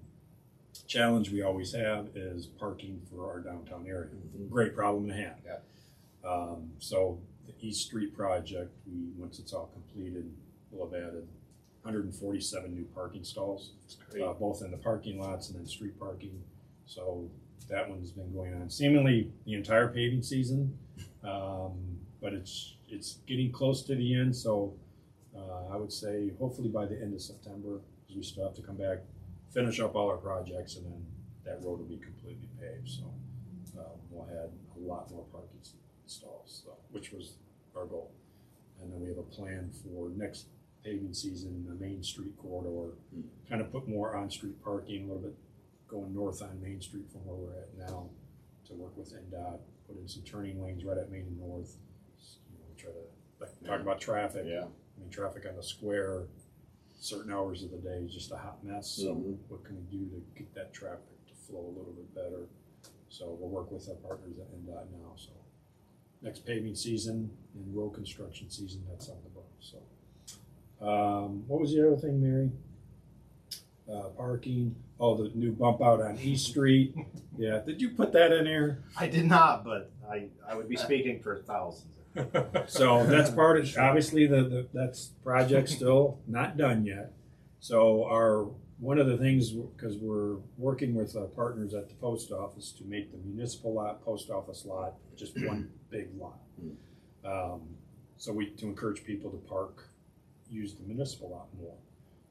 challenge we always have is parking for our downtown area. Great problem to have.
Yeah.
Um, so the East Street project, we once it's all completed, we'll have added 147 new parking stalls, uh, both in the parking lots and then street parking. So that one's been going on seemingly the entire paving season, um, but it's it's getting close to the end. So uh, I would say hopefully by the end of September, because we still have to come back, finish up all our projects, and then that road will be completely paved. So uh, we'll have a lot more parking stalls, so, which was our goal. And then we have a plan for next paving season, the Main Street corridor,
Hmm.
kind of put more on-street parking, a little bit going north on Main Street from where we're at now to work with INDOT, put in some turning lanes right at Main and North. You know, try to, like, talk about traffic.
Yeah.
I mean, traffic on the square, certain hours of the day is just a hot mess. So
Mhm.
what can we do to get that traffic to flow a little bit better? So we'll work with our partners at INDOT now. So next paving season and road construction season, that's on the book. So um, what was the other thing, Mary? Uh, parking. Oh, the new bump out on East Street. Yeah, did you put that in there?
I did not, but I, I would be speaking for thousands.
So that's part of, obviously, the, the, that's project still not done yet. So our, one of the things, because we're working with our partners at the post office to make the municipal lot, post office lot, just one big lot. Um, so we, to encourage people to park, use the municipal lot more.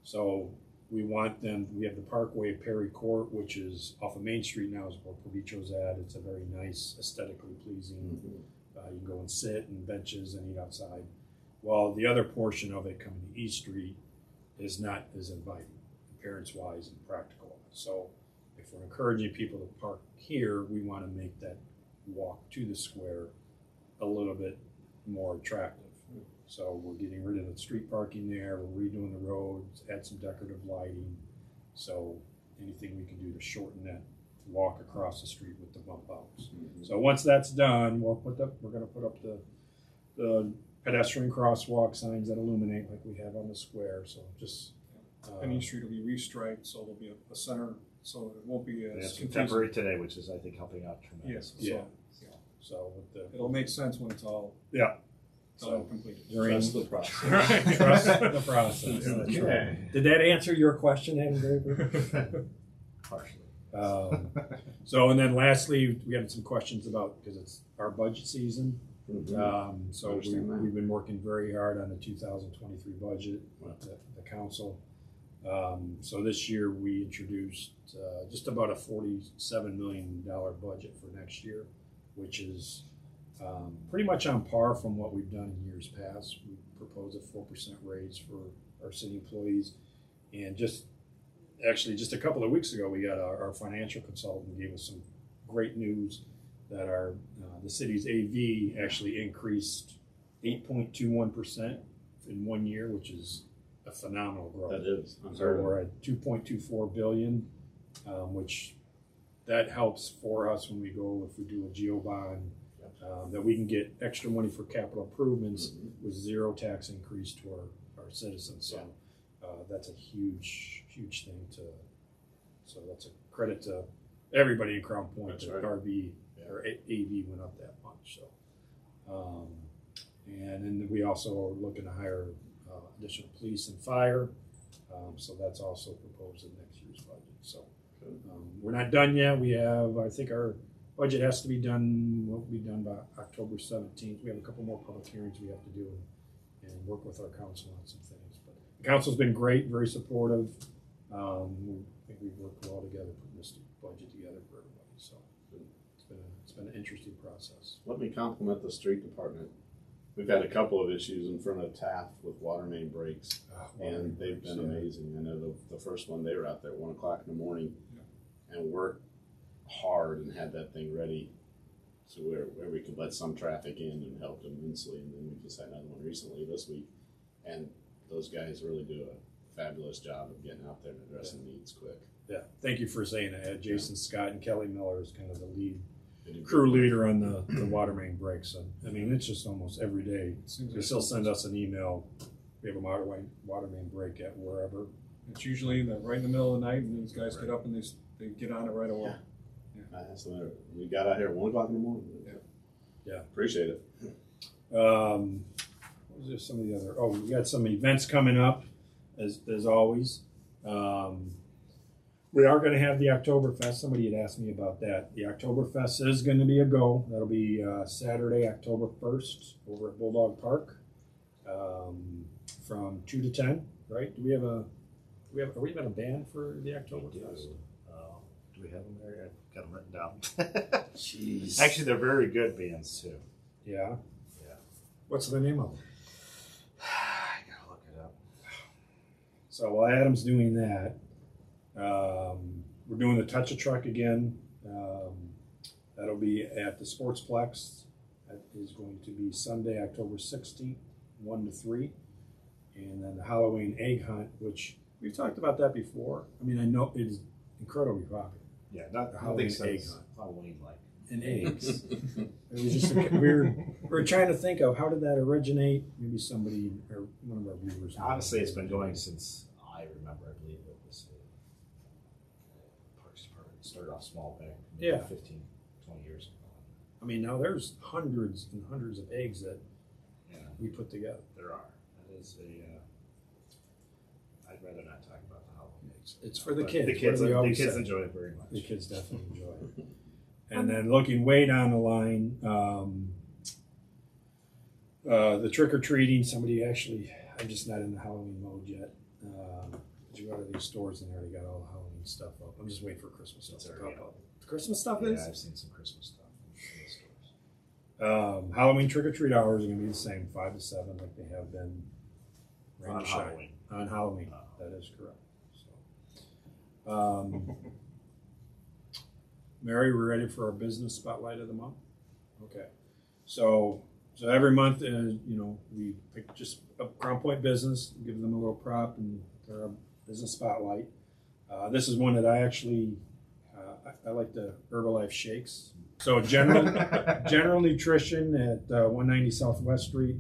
So we want them, we have the Parkway Perry Court, which is off of Main Street now is where Provicho's at. It's a very nice, aesthetically pleasing
Mhm.
Uh, you can go and sit and benches and eat outside. While the other portion of it coming to East Street is not as inviting, appearance wise and practical. So if we're encouraging people to park here, we want to make that walk to the square a little bit more attractive. So we're getting rid of the street parking there, we're redoing the roads, add some decorative lighting. So anything we can do to shorten that walk across the street with the bump outs.
Mhm.
So once that's done, we'll put up, we're gonna put up the, the pedestrian crosswalk signs that illuminate like we have on the square, so just. uh,
And East Street will be restriped, so there'll be a, a center, so it won't be
We have
as
some
confusing.
temporary today, which is I think helping out
Yes,
tremendously.
Yeah.
so
So with the,
it'll make sense when it's all
yeah,
done
so
completed.
during,
Trust the process.
trust the process, that's right.
Okay.
Did that answer your question, Adam Draper?
Partially.
Um, So, and then lastly, we had some questions about, because it's our budget season,
Mhm.
Um, so we, we've been working very hard on the two thousand twenty-three budget with the, the council. Um, so this year we introduced, uh, just about a forty-seven million dollar budget for next year, which is, um, pretty much on par from what we've done in years past. We propose a four percent raise for our city employees. And just actually, just a couple of weeks ago, we got our, our financial consultant gave us some great news that our uh, the city's AV actually increased 8.21 percent in one year, which is a phenomenal growth.
That is.
So
unheard of.
we're at 2.24 billion, um, which that helps for us when we go if we do a GO bond. Um, that we can get extra money for capital improvements with zero tax increase to our, our citizens. So uh, that's a huge, huge thing to. So that's a credit to everybody in Crown Point
That's
that
right.
RV or AV went up that much. So, um, and then we also are looking to hire uh, additional police and fire. Um, so that's also proposed in next year's budget. So um, we're not done yet. We have, I think, our budget has to be done. Will be done by October seventeenth. We have a couple more public hearings we have to do and, and work with our council on some things. Council's been great, very supportive. Um, we, I think we've worked well together putting this budget together for everybody. So it's been a, it's been an interesting process.
Let me compliment the street department. We've had a couple of issues in front of Taft with water main breaks, and they've been amazing. I know the, the first one, they were out there at one o'clock in the morning and worked hard and had that thing ready so where, where we could let some traffic in and help immensely. And then we just had another one recently this week. And those guys really do a fabulous job of getting out there and addressing needs quick.
Yeah, thank you for saying that. Jason Scott and Kelly Miller is kind of the lead crew leader on the, the water main breaks. And I mean, it's just almost every day.
Seems
They still send us an email. We have a water main, water main break at wherever.
It's usually in the, right in the middle of the night, and these guys get up and they, they get on it right away.
Yeah, asked them, we got out here at one o'clock in the morning.
Yeah.
Yeah.
Appreciate it.
Um, what was there some of the other? Oh, we got some events coming up, as as always. Um, we are going to have the Oktoberfest. Somebody had asked me about that. The Oktoberfest is going to be a go. That'll be uh, Saturday, October first, over at Bulldog Park, um, from two to ten. Right? Do we have a? Do we have? Are we having a band for the Oktoberfest?
Uh, do we have them there? I've got them written down.
Jeez.
Actually, they're very good bands too.
yeah.
Yeah.
What's the name of them?
I gotta look it up.
So while Adam's doing that, um, we're doing the Touch a Truck again. Um, that'll be at the Sportsplex. That is going to be Sunday, October 16th, 1 to 3. And then the Halloween Egg Hunt, which we've talked about that before. I mean, I know it is incredibly popular.
Yeah, not
The
I don't think
Halloween
so.
egg hunt.
Halloween like.
And eggs. it was just, a, we're, we're trying to think of how did that originate? Maybe somebody, or one of our viewers.
Honestly, it's been going since I remember. I believe it was uh, Parks Department started off small back
Yeah.
15, 20 years ago.
I mean, now there's hundreds and hundreds of eggs that
Yeah,
we put together.
there are. That is a. Uh, I'd rather not talk about the Halloween.
eggs. it's for the
But
kids.
The kids, the kids
say?
enjoy it very much.
The kids definitely enjoy it. And then looking way down the line, um, uh, the trick or treating. Somebody actually, I'm just not in the Halloween mode yet. Um, you go to these stores and they already got all the Halloween stuff up. I'm just waiting for Christmas stuff to come
up.
The Christmas stuff
Yeah,
is.
I've seen some Christmas stuff in the stores.
Um, Halloween trick or treat hours are going to be the same, five to seven, like they have been.
On. Halloween.
On Halloween,
Oh.
that is correct. So, um, Mary, we're ready for our business spotlight of the month. Okay, so so every month, uh, you know, we pick just a Crown Point business, give them a little prop and their business spotlight. Uh, this is one that I actually uh, I, I like the Herbalife shakes. So general General Nutrition at uh, 190 Southwest Street.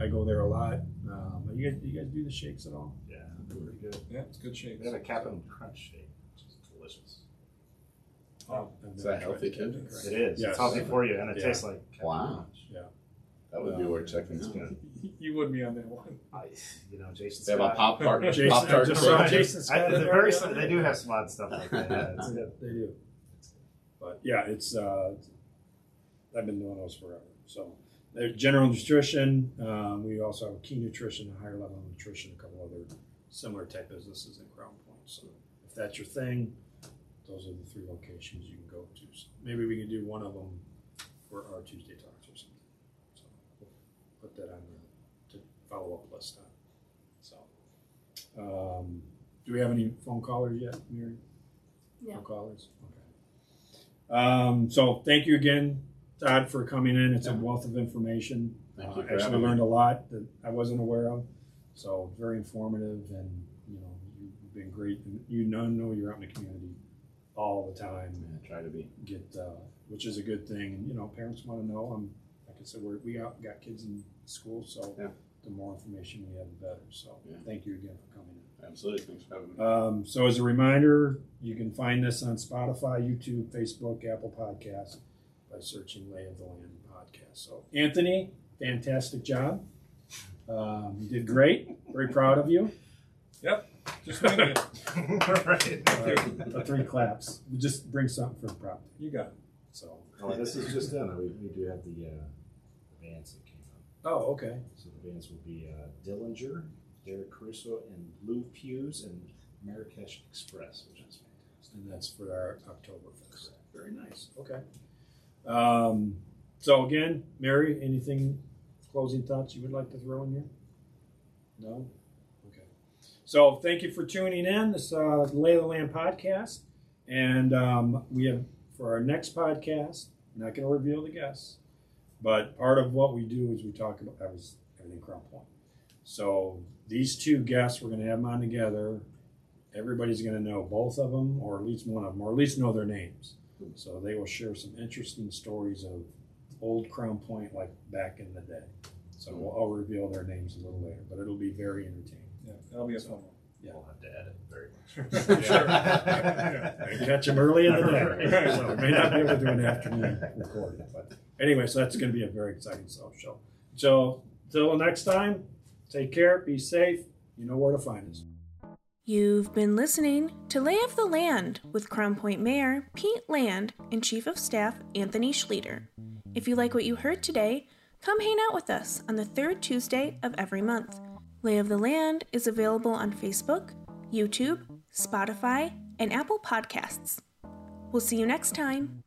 I go there a lot. Um, you guys, you guys do the shakes at all?
Yeah, pretty good.
Yeah, it's good shakes.
They have a Captain Crunch shake, which is delicious.
Oh,
Is that healthy,
Captain
Ken?
Crunch.
It is.
Yes.
It's healthy for you, and it
Yeah.
tastes like Captain
Wow.
Crunch.
That would be worth checking
It's
out.
You would be on that one.
I, you know, Jason.
They have a
Scott-
pop tart.
Jason,
Pop
I
tart.
just
Right.
Jason
I,
Scott.
they're very,
the
they do have some odd stuff like that. Yeah, it's good.
They do. But yeah, it's uh, I've been doing those forever. So there's general nutrition. Um, we also have key nutrition, a higher level of nutrition, a couple other similar type businesses in Crown Point. So if that's your thing, those are the three locations you can go to. So maybe we can do one of them for our Tuesday talks or something. So we'll put that on the to follow up list on. So um, Do we have any phone callers yet, Mary?
No.
No callers? Okay. Um, so thank you again, Todd, for coming in. It's a wealth of information.
Thank
Uh,
you for
Actually
having me.
learned a lot that I wasn't aware of. So very informative and, you know, you've been great. And You know, know you're out in the community all the time.
Yeah, try to be.
Get, uh, which is a good thing. And, you know, parents want to know. I'm, like I said, we're, we got, got kids in school, so
Yeah.
the more information we have, the better. So
Yeah.
thank you again for coming in.
Absolutely. Thanks for having me.
Um, so as a reminder, you can find this on Spotify, YouTube, Facebook, Apple Podcasts by searching Lay of the Land podcast. So Anthony, fantastic job. Um, you did great. Very proud of you. Yep.
Just winging it.
right.
Uh, three claps. Just bring something for the prop.
You got it.
So.
Oh, this is just done. We, we do have the, uh, the bands that came up.
Oh, okay.
So the bands will be uh, Dillinger, Derek Caruso, and Blue Pews and Marrakesh Express, which is fantastic.
And that's for our October Oktoberfest. Very nice. Okay. Um, so again, Mary, anything closing thoughts you would like to throw in here? No. Okay. So thank you for tuning in. This uh, Lay the Land podcast, and um, we have for our next podcast. I'm Not going to reveal the guests, but part of what we do is we talk about I was everything Crown Point. So these two guests, we're going to have them on together everybody's going to know both of them, or at least one of them, or at least know their names. So they will share some interesting stories of old Crown Point, like back in the day. So we'll, I'll reveal their names a little later, but it'll be very entertaining.
Yeah, that'll be a fun one.
Yeah.
We'll have to edit very much.
I catch them early in the day, so we may not be able to do an afternoon recording. But anyway, so that's going to be a very exciting show. So till next time, take care, be safe. You know where to find us.
You've been listening to Lay of the Land with Crown Point Mayor Pete Land and Chief of Staff Anthony Schlueter. If you like what you heard today, come hang out with us on the third Tuesday of every month. Lay of the Land is available on Facebook, YouTube, Spotify, and Apple Podcasts. We'll see you next time.